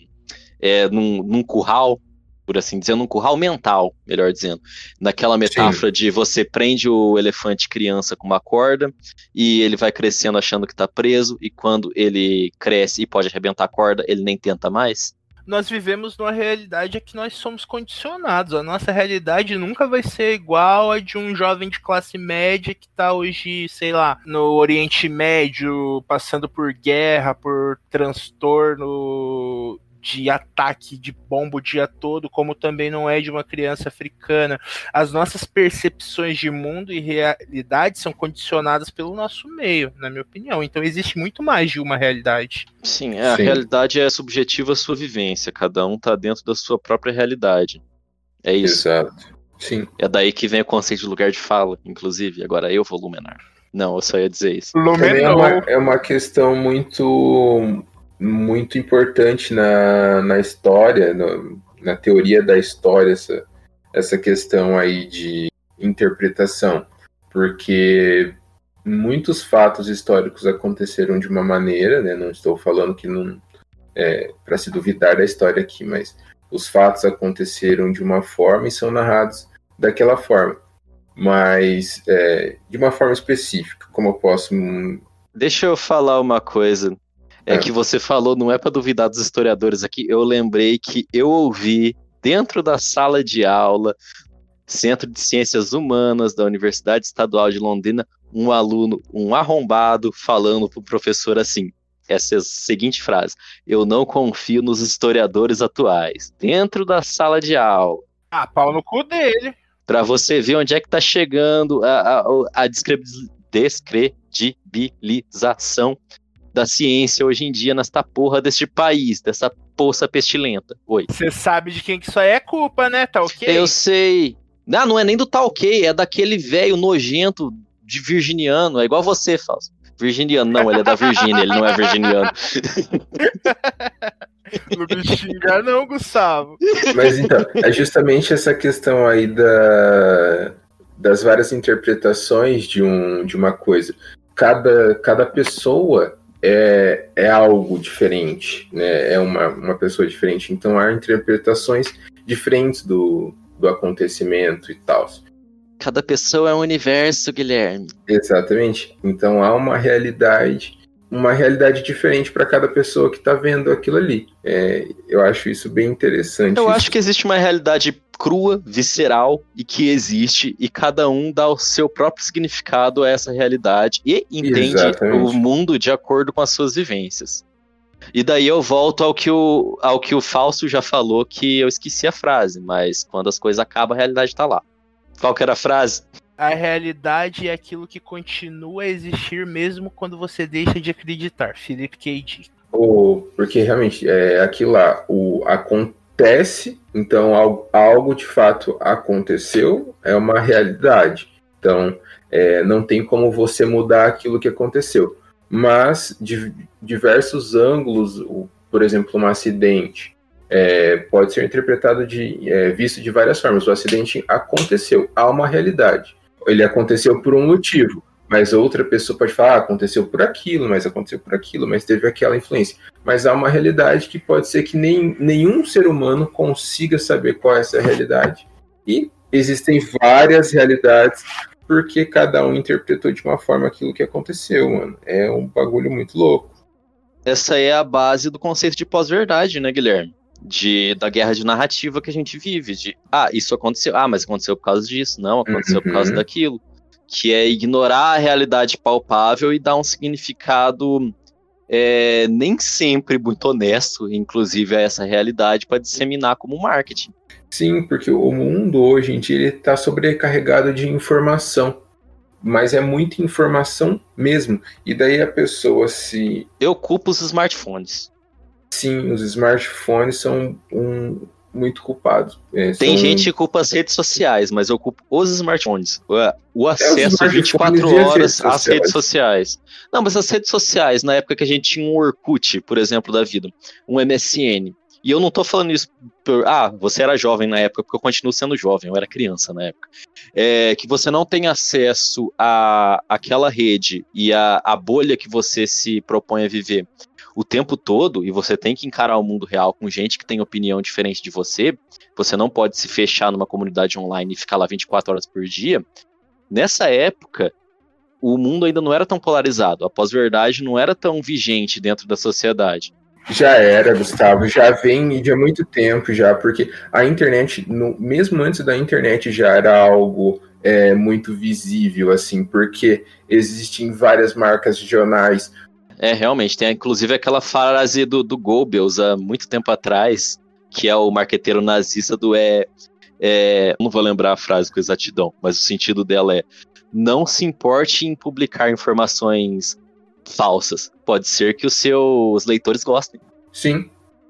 é, num, num curral por assim dizer, num curral mental, melhor dizendo. Naquela metáfora Sim. de você prende o elefante criança com uma corda e ele vai crescendo achando que está preso, e quando ele cresce e pode arrebentar a corda, ele nem tenta mais. Nós vivemos numa realidade que nós somos condicionados. A nossa realidade nunca vai ser igual a de um jovem de classe média que está hoje, sei lá, no Oriente Médio, passando por guerra, por transtorno de ataque de bomba o dia todo, como também não é de uma criança africana. As nossas percepções de mundo e realidade são condicionadas pelo nosso meio, na minha opinião. Então existe muito mais de uma realidade. Sim, é, a Sim. realidade é subjetiva a sua vivência, cada um está dentro da sua própria realidade. É isso. Exato. Sim. É daí que vem o conceito de lugar de fala, inclusive. Agora eu vou luminar. Não, eu só ia dizer isso. É uma, é uma questão muito muito importante na, na história, no, na teoria da história essa, essa questão aí de interpretação, porque muitos fatos históricos aconteceram de uma maneira, né? Não estou falando que não é, para se duvidar da história aqui, mas os fatos aconteceram de uma forma e são narrados daquela forma, mas é, de uma forma específica, como eu posso. Deixa eu falar uma coisa. É, é. que você falou, não é para duvidar dos historiadores aqui. Eu lembrei que eu ouvi dentro da sala de aula, Centro de Ciências Humanas da Universidade Estadual de Londrina, um aluno, um arrombado, falando pro professor assim: essa é a seguinte frase: Eu não confio nos historiadores atuais. Dentro da sala de aula. Ah, pau no cu dele. Para você ver onde é que tá chegando a, a, a descredibilização da ciência hoje em dia nesta porra deste país, dessa poça pestilenta. Oi. Você sabe de quem que isso aí é culpa, né? Tá ok? Eu sei. Não, não é nem do tá ok, é daquele velho nojento de virginiano. É igual você, Fausto. Virginiano, não, ele é da Virgínia, ele não é virginiano. Não me xingar, não, Gustavo. Mas então, é justamente essa questão aí da, das várias interpretações de, um, de uma coisa. Cada, cada pessoa é, é algo diferente, né? É uma, uma pessoa diferente. Então há interpretações diferentes do, do acontecimento e tal. Cada pessoa é um universo, Guilherme. Exatamente. Então há uma realidade, uma realidade diferente para cada pessoa que está vendo aquilo ali. É, eu acho isso bem interessante. Eu isso. acho que existe uma realidade crua, visceral e que existe e cada um dá o seu próprio significado a essa realidade e entende Exatamente. o mundo de acordo com as suas vivências. E daí eu volto ao que o, ao que o Fausto já falou, que eu esqueci a frase, mas quando as coisas acabam, a realidade está lá. Qual que era a frase? A realidade é aquilo que continua a existir mesmo quando você deixa de acreditar. Philip K. Dick. O, porque realmente é aquilo lá, o acontece, então algo, algo de fato aconteceu, é uma realidade. Então é, não tem como você mudar aquilo que aconteceu. Mas de diversos ângulos, por exemplo, um acidente, é, pode ser interpretado de é, visto de várias formas. O acidente aconteceu, há uma realidade. Ele aconteceu por um motivo, mas outra pessoa pode falar, ah, aconteceu por aquilo, mas aconteceu por aquilo, mas teve aquela influência. Mas há uma realidade que pode ser que nem, nenhum ser humano consiga saber qual é essa realidade. E existem várias realidades porque cada um interpretou de uma forma aquilo que aconteceu, mano. É um bagulho muito louco. Essa é a base do conceito de pós-verdade, né, Guilherme? de, da guerra de narrativa que a gente vive, de ah, isso aconteceu, ah, mas aconteceu por causa disso, não, aconteceu uhum. por causa uhum. daquilo. Que é ignorar a realidade palpável e dar um significado é, nem sempre muito honesto, inclusive, a essa realidade, para disseminar como marketing. Sim, porque o mundo hoje em dia está sobrecarregado de informação. Mas é muita informação mesmo. E daí a pessoa se. Eu culpo os smartphones. Sim, os smartphones são um, muito culpados. É, Tem são... gente que culpa as redes sociais, mas eu culpo os smartphones. O acesso é, 24 horas às redes sociais. Não, mas as redes sociais, na época que a gente tinha um Orkut, por exemplo, da vida, um MSN. E eu não tô falando isso por. Ah, você era jovem na época, porque eu continuo sendo jovem, eu era criança na época. É, que você não tem acesso a aquela rede e a, a bolha que você se propõe a viver o tempo todo e você tem que encarar o mundo real com gente que tem opinião diferente de você, você não pode se fechar numa comunidade online e ficar lá 24 horas por dia. Nessa época, o mundo ainda não era tão polarizado, a pós-verdade não era tão vigente dentro da sociedade. Já era, Gustavo, já vem de há muito tempo já, porque a internet, no, mesmo antes da internet, já era algo é, muito visível, assim, porque existem várias marcas de jornais, é, realmente. Tem inclusive aquela frase do, do Goebbels há muito tempo atrás, que é o marqueteiro nazista do é, é. Não vou lembrar a frase com exatidão, mas o sentido dela é: não se importe em publicar informações falsas. Pode ser que os seus leitores gostem. Sim.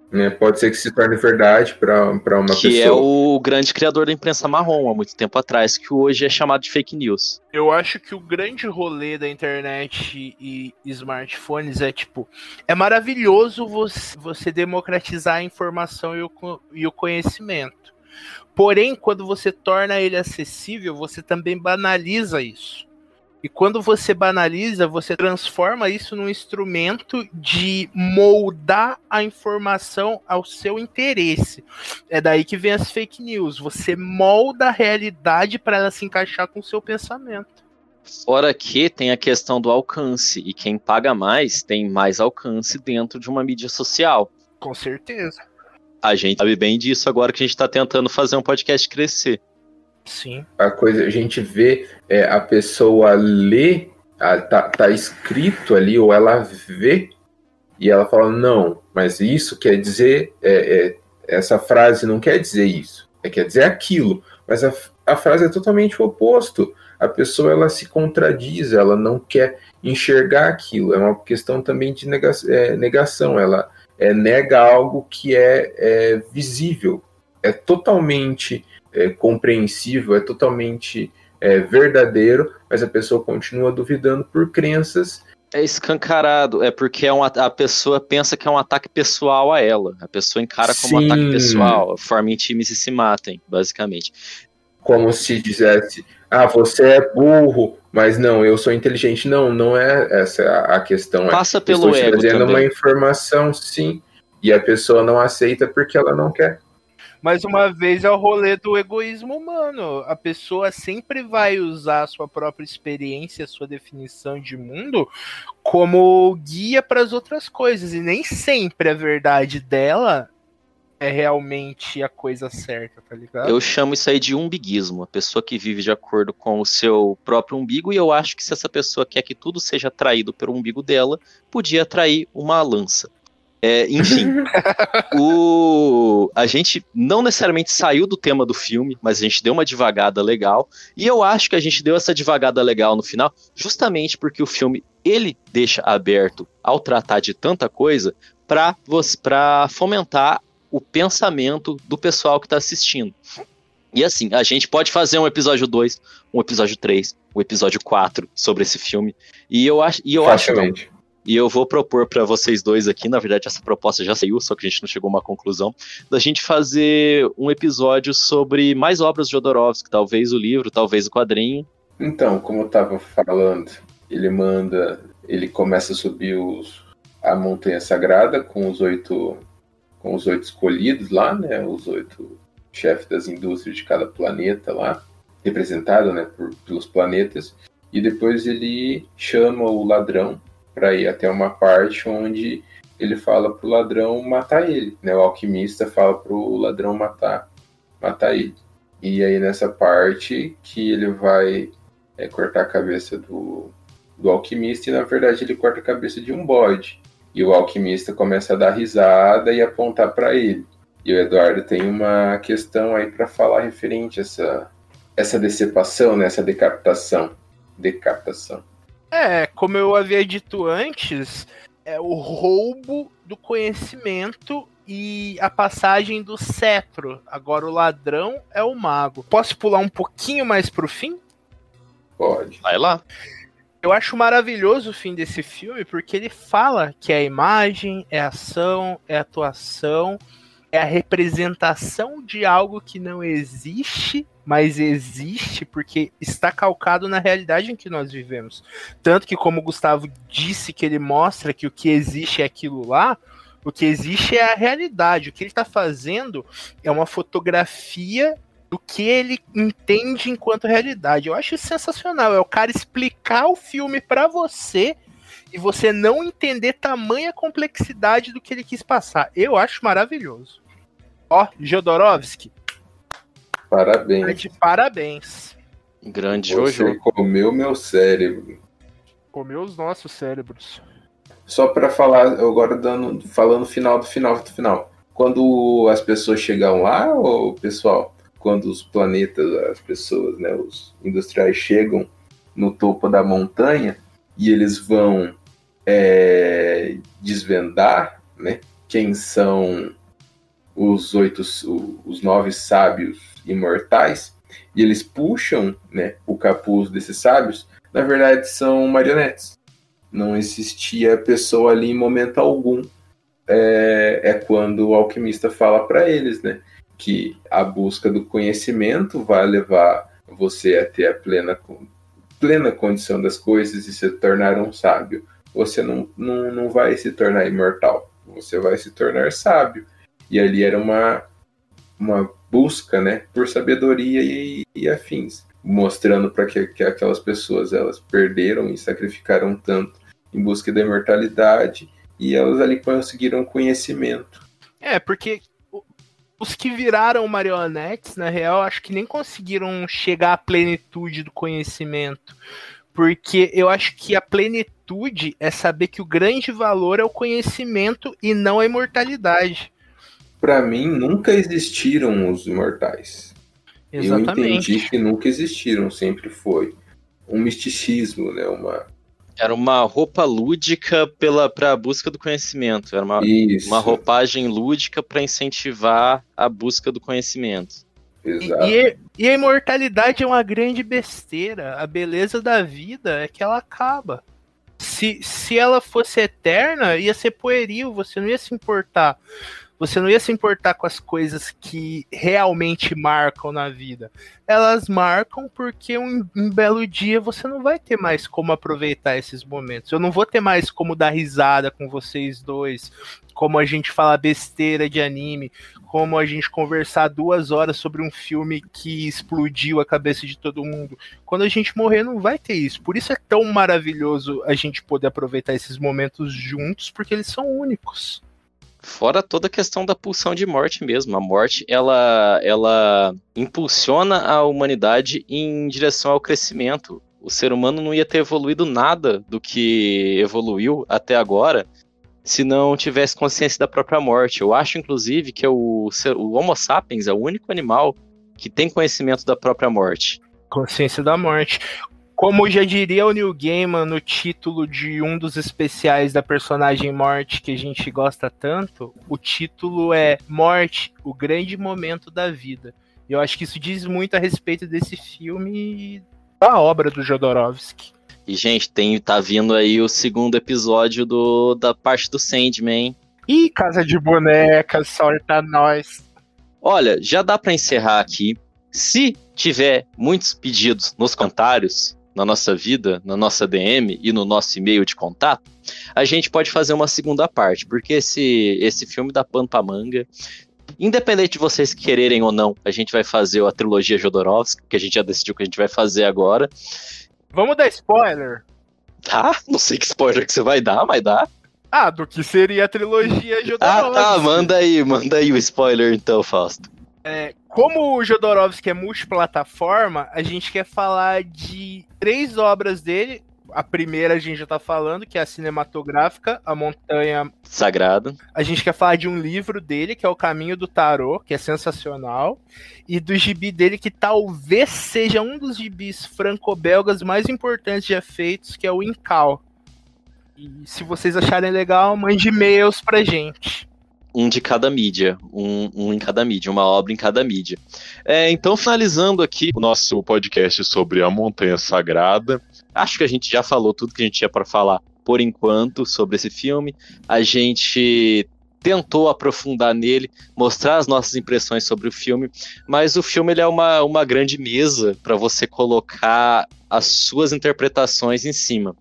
Né? Pode ser que se torne verdade para uma que pessoa. é o grande criador da imprensa marrom há muito tempo atrás, que hoje é chamado de fake news. Eu acho que o grande rolê da internet e smartphones é tipo, é maravilhoso você, você democratizar a informação e o, e o conhecimento. Porém, quando você torna ele acessível, você também banaliza isso. E quando você banaliza, você transforma isso num instrumento de moldar a informação ao seu interesse. É daí que vem as fake news. Você molda a realidade para ela se encaixar com o seu pensamento. Fora que tem a questão do alcance, e quem paga mais tem mais alcance dentro de uma mídia social. Com certeza. A gente sabe bem disso agora que a gente está tentando fazer um podcast crescer. Sim. A coisa, a gente vê é, a pessoa lê, a- tá, tá escrito ali, ou ela vê, e ela fala, não, mas isso quer dizer, é, é, essa frase não quer dizer isso, é, quer dizer aquilo. Mas a, a frase é totalmente o oposto. A pessoa ela se contradiz, ela não quer enxergar aquilo. É uma questão também de nega, é, negação. Ela é, nega algo que é, é visível. É totalmente é, compreensível, é totalmente é, verdadeiro, mas a pessoa continua duvidando por crenças. É escancarado, é porque é um, a pessoa pensa que é um ataque pessoal a ela. A pessoa encara como um Sim. ataque pessoal, formem times e se matem, basicamente. Como se dissesse, ah, você é burro, mas não, eu sou inteligente. Não, não é essa a questão. É, Passa eu pelo estou ego trazendo uma informação, sim, e a pessoa não aceita porque ela não quer. Mais uma vez é o rolê do egoísmo humano. A pessoa sempre vai usar a sua própria experiência, a sua definição de mundo como guia para as outras coisas. E nem sempre a verdade dela é realmente a coisa certa, tá ligado? Eu chamo isso aí de umbiguismo, a pessoa que vive de acordo com o seu próprio umbigo, e eu acho que se essa pessoa quer que tudo seja atraído pelo umbigo dela, podia atrair uma lança. É, enfim, o... a gente não necessariamente saiu do tema do filme, mas a gente deu uma divagada legal, e eu acho que a gente deu essa divagada legal no final, justamente porque o filme ele deixa aberto ao tratar de tanta coisa para fomentar o pensamento do pessoal que está assistindo. E assim, a gente pode fazer um episódio 2, um episódio 3, um episódio 4 sobre esse filme. E eu acho, e eu acho. Facilmente. E eu vou propor para vocês dois aqui, na verdade essa proposta já saiu, só que a gente não chegou a uma conclusão, da gente fazer um episódio sobre mais obras de Jodorowsky, talvez o livro, talvez o quadrinho. Então, como eu tava falando, ele manda, ele começa a subir os, a montanha sagrada com os oito com os oito escolhidos lá, né? Os oito chefes das indústrias de cada planeta lá, representado, né, por, pelos planetas. E depois ele chama o ladrão para ir até uma parte onde ele fala pro ladrão matar ele, né? O alquimista fala pro ladrão matar, matar ele. E aí nessa parte que ele vai é, cortar a cabeça do, do alquimista e na verdade ele corta a cabeça de um bode. E o alquimista começa a dar risada e apontar para ele. E o Eduardo tem uma questão aí para falar referente a essa, essa decepção, né? essa decapitação. Decapitação. É, como eu havia dito antes, é o roubo do conhecimento e a passagem do cetro. Agora o ladrão é o mago. Posso pular um pouquinho mais pro fim? Pode. Vai lá. Eu acho maravilhoso o fim desse filme porque ele fala que é imagem, é ação, é atuação, é a representação de algo que não existe, mas existe porque está calcado na realidade em que nós vivemos. Tanto que, como o Gustavo disse, que ele mostra que o que existe é aquilo lá, o que existe é a realidade. O que ele está fazendo é uma fotografia do que ele entende enquanto realidade. Eu acho sensacional. É o cara explicar o filme para você e você não entender tamanha complexidade do que ele quis passar. Eu acho maravilhoso. Ó, Jodorowsky, tá Parabéns. de parabéns. Grande Você Jojo. comeu meu cérebro. Comeu os nossos cérebros. Só para falar, agora dando, falando final do final do final. Quando as pessoas chegam lá, o pessoal, quando os planetas, as pessoas, né, os industriais chegam no topo da montanha e eles vão é, desvendar, né, quem são os oito, os nove sábios imortais, e eles puxam né, o capuz desses sábios, na verdade são marionetes. Não existia pessoa ali em momento algum. É, é quando o alquimista fala para eles, né? Que a busca do conhecimento vai levar você a ter a plena, plena condição das coisas e se tornar um sábio. Você não, não, não vai se tornar imortal, você vai se tornar sábio. E ali era uma, uma busca né, por sabedoria e, e afins, mostrando para que, que aquelas pessoas elas perderam e sacrificaram tanto em busca da imortalidade e elas ali conseguiram conhecimento. É, porque os que viraram marionetes, na real, acho que nem conseguiram chegar à plenitude do conhecimento. Porque eu acho que a plenitude é saber que o grande valor é o conhecimento e não a imortalidade. Para mim, nunca existiram os imortais. Exatamente. Eu entendi que nunca existiram, sempre foi um misticismo, né? Uma, era uma roupa lúdica pela para a busca do conhecimento. Era uma, uma roupagem lúdica para incentivar a busca do conhecimento. Exato. E, e, a imortalidade é uma grande besteira. A beleza da vida é que ela acaba. Se, se ela fosse eterna, ia ser pueril, você não ia se importar você não ia se importar com as coisas que realmente marcam na vida. Elas marcam porque um, um, belo dia você não vai ter mais como aproveitar esses momentos. Eu não vou ter mais como dar risada com vocês dois, como a gente falar besteira de anime, como a gente conversar duas horas sobre um filme que explodiu a cabeça de todo mundo. Quando a gente morrer, não vai ter isso. Por isso é tão maravilhoso a gente poder aproveitar esses momentos juntos, porque eles são únicos. Fora toda a questão da pulsão de morte mesmo. A morte, ela, ela impulsiona a humanidade em direção ao crescimento. O ser humano não ia ter evoluído nada do que evoluiu até agora se não tivesse consciência da própria morte. Eu acho, inclusive, que o, o Homo sapiens é o único animal que tem conhecimento da própria morte. Consciência da morte. Como já diria o Neil Gaiman no título de um dos especiais da personagem Morte que a gente gosta tanto, o título é Morte, o grande momento da vida. E eu acho que isso diz muito a respeito desse filme e da obra do Jodorowsky. E, gente, tem, tá vindo aí o segundo episódio do, da parte do Sandman. Ih, Casa de Bonecas, sorta nós. Olha, já dá para encerrar aqui. Se tiver muitos pedidos nos comentários, na nossa vida, na nossa DM e no nosso e-mail de contato, a gente pode fazer uma segunda parte, porque esse, esse filme da Pampa Manga, independente de vocês quererem ou não, a gente vai fazer a trilogia Jodorowsky, que a gente já decidiu que a gente vai fazer agora. Vamos dar spoiler? Tá, não sei que spoiler que você vai dar, mas dá. Ah, do que seria a trilogia Jodorowsky. Ah, tá, manda aí, manda aí o spoiler então, Fausto. É, como o Jodorowsky é multiplataforma, a gente quer falar de três obras dele. A primeira a gente já tá falando, que é a cinematográfica, A Montanha Sagrada. A gente quer falar de um livro dele, que é O Caminho do Tarô, que é sensacional. E do gibi dele, que talvez seja um dos gibis franco-belgas mais importantes já feitos, que é o Incal. E se vocês acharem legal, mande e-mails pra gente um de cada mídia, um, um, em cada mídia, uma obra em cada mídia. É, então, finalizando aqui o nosso podcast sobre a Montanha Sagrada, acho que a gente já falou tudo que a gente tinha para falar por enquanto sobre esse filme. A gente tentou aprofundar nele, mostrar as nossas impressões sobre o filme, mas o filme ele é uma, uma grande mesa para você colocar as suas interpretações em cima.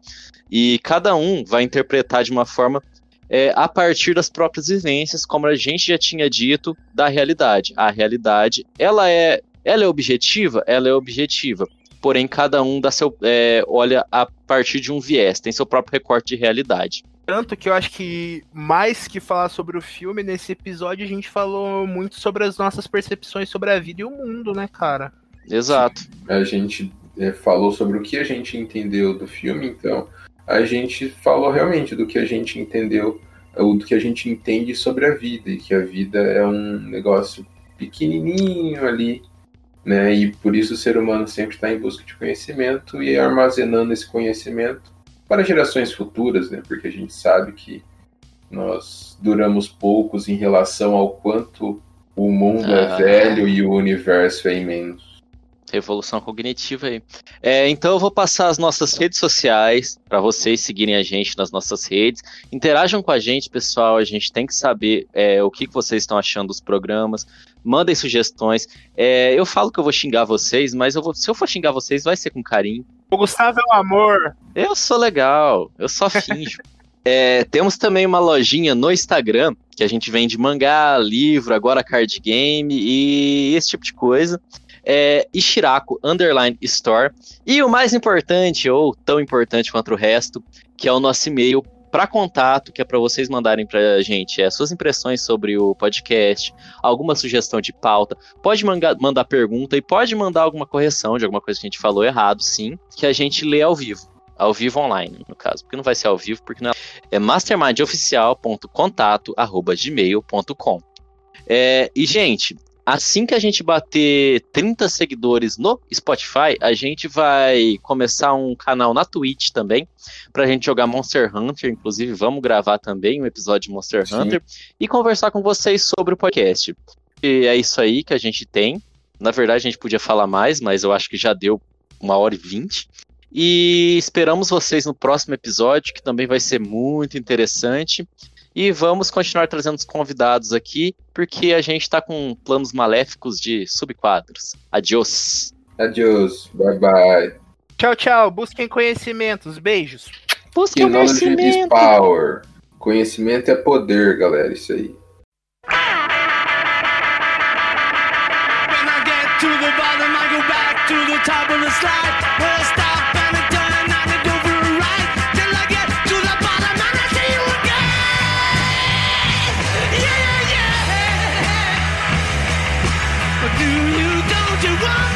E cada um vai interpretar de uma forma é, a partir das próprias vivências, como a gente já tinha dito, da realidade. A realidade, ela é, ela é objetiva? Ela é objetiva. Porém, cada um dá seu, é, olha a partir de um viés, tem seu próprio recorte de realidade. Tanto que eu acho que mais que falar sobre o filme, nesse episódio a gente falou muito sobre as nossas percepções sobre a vida e o mundo, né, cara? Exato. A gente é, falou sobre o que a gente entendeu do filme, então a gente falou realmente do que a gente entendeu, ou do que a gente entende sobre a vida, e que a vida é um negócio pequenininho ali, né? E por isso o ser humano sempre está em busca de conhecimento e armazenando esse conhecimento para gerações futuras, né? Porque a gente sabe que nós duramos poucos em relação ao quanto o mundo Ah. é velho e o universo é imenso. Revolução cognitiva aí. É, então eu vou passar as nossas redes sociais para vocês seguirem a gente nas nossas redes. Interajam com a gente, pessoal. A gente tem que saber é, o que que vocês estão achando dos programas. Mandem sugestões. É, eu falo que eu vou xingar vocês, mas eu vou- se eu for xingar vocês, vai ser com carinho. O Gustavo é um amor. Eu sou legal, eu só finjo. É, temos também uma lojinha no Instagram que a gente vende mangá, livro, agora card game e esse tipo de coisa. É Ishiraku Underline Store. E o mais importante, ou tão importante quanto o resto, que é o nosso e-mail para contato, que é para vocês mandarem para a gente é, suas impressões sobre o podcast, alguma sugestão de pauta. Pode manga- mandar pergunta e pode mandar alguma correção de alguma coisa que a gente falou errado, sim, que a gente lê ao vivo. Ao vivo online, no caso, porque não vai ser ao vivo, porque não é, é mastermindoficial.contato@gmail.com. É, e gente, assim que a gente bater 30 seguidores no Spotify, a gente vai começar um canal na Twitch também, pra gente jogar Monster Hunter, inclusive vamos gravar também um episódio de Monster Sim. Hunter e conversar com vocês sobre o podcast. E é isso aí que a gente tem. Na verdade, a gente podia falar mais, mas eu acho que já deu uma hora e vinte. E esperamos vocês no próximo episódio, que também vai ser muito interessante. E vamos continuar trazendo os convidados aqui, porque a gente tá com planos maléficos de subquadros. Adiós. Adiós, bye bye. Tchau, tchau. Busquem conhecimentos. Beijos. Busque o Knowledge is conhecimento. power. Conhecimento é poder, galera. Isso aí. When I get to the bottom, I go back to the top of the slide. one.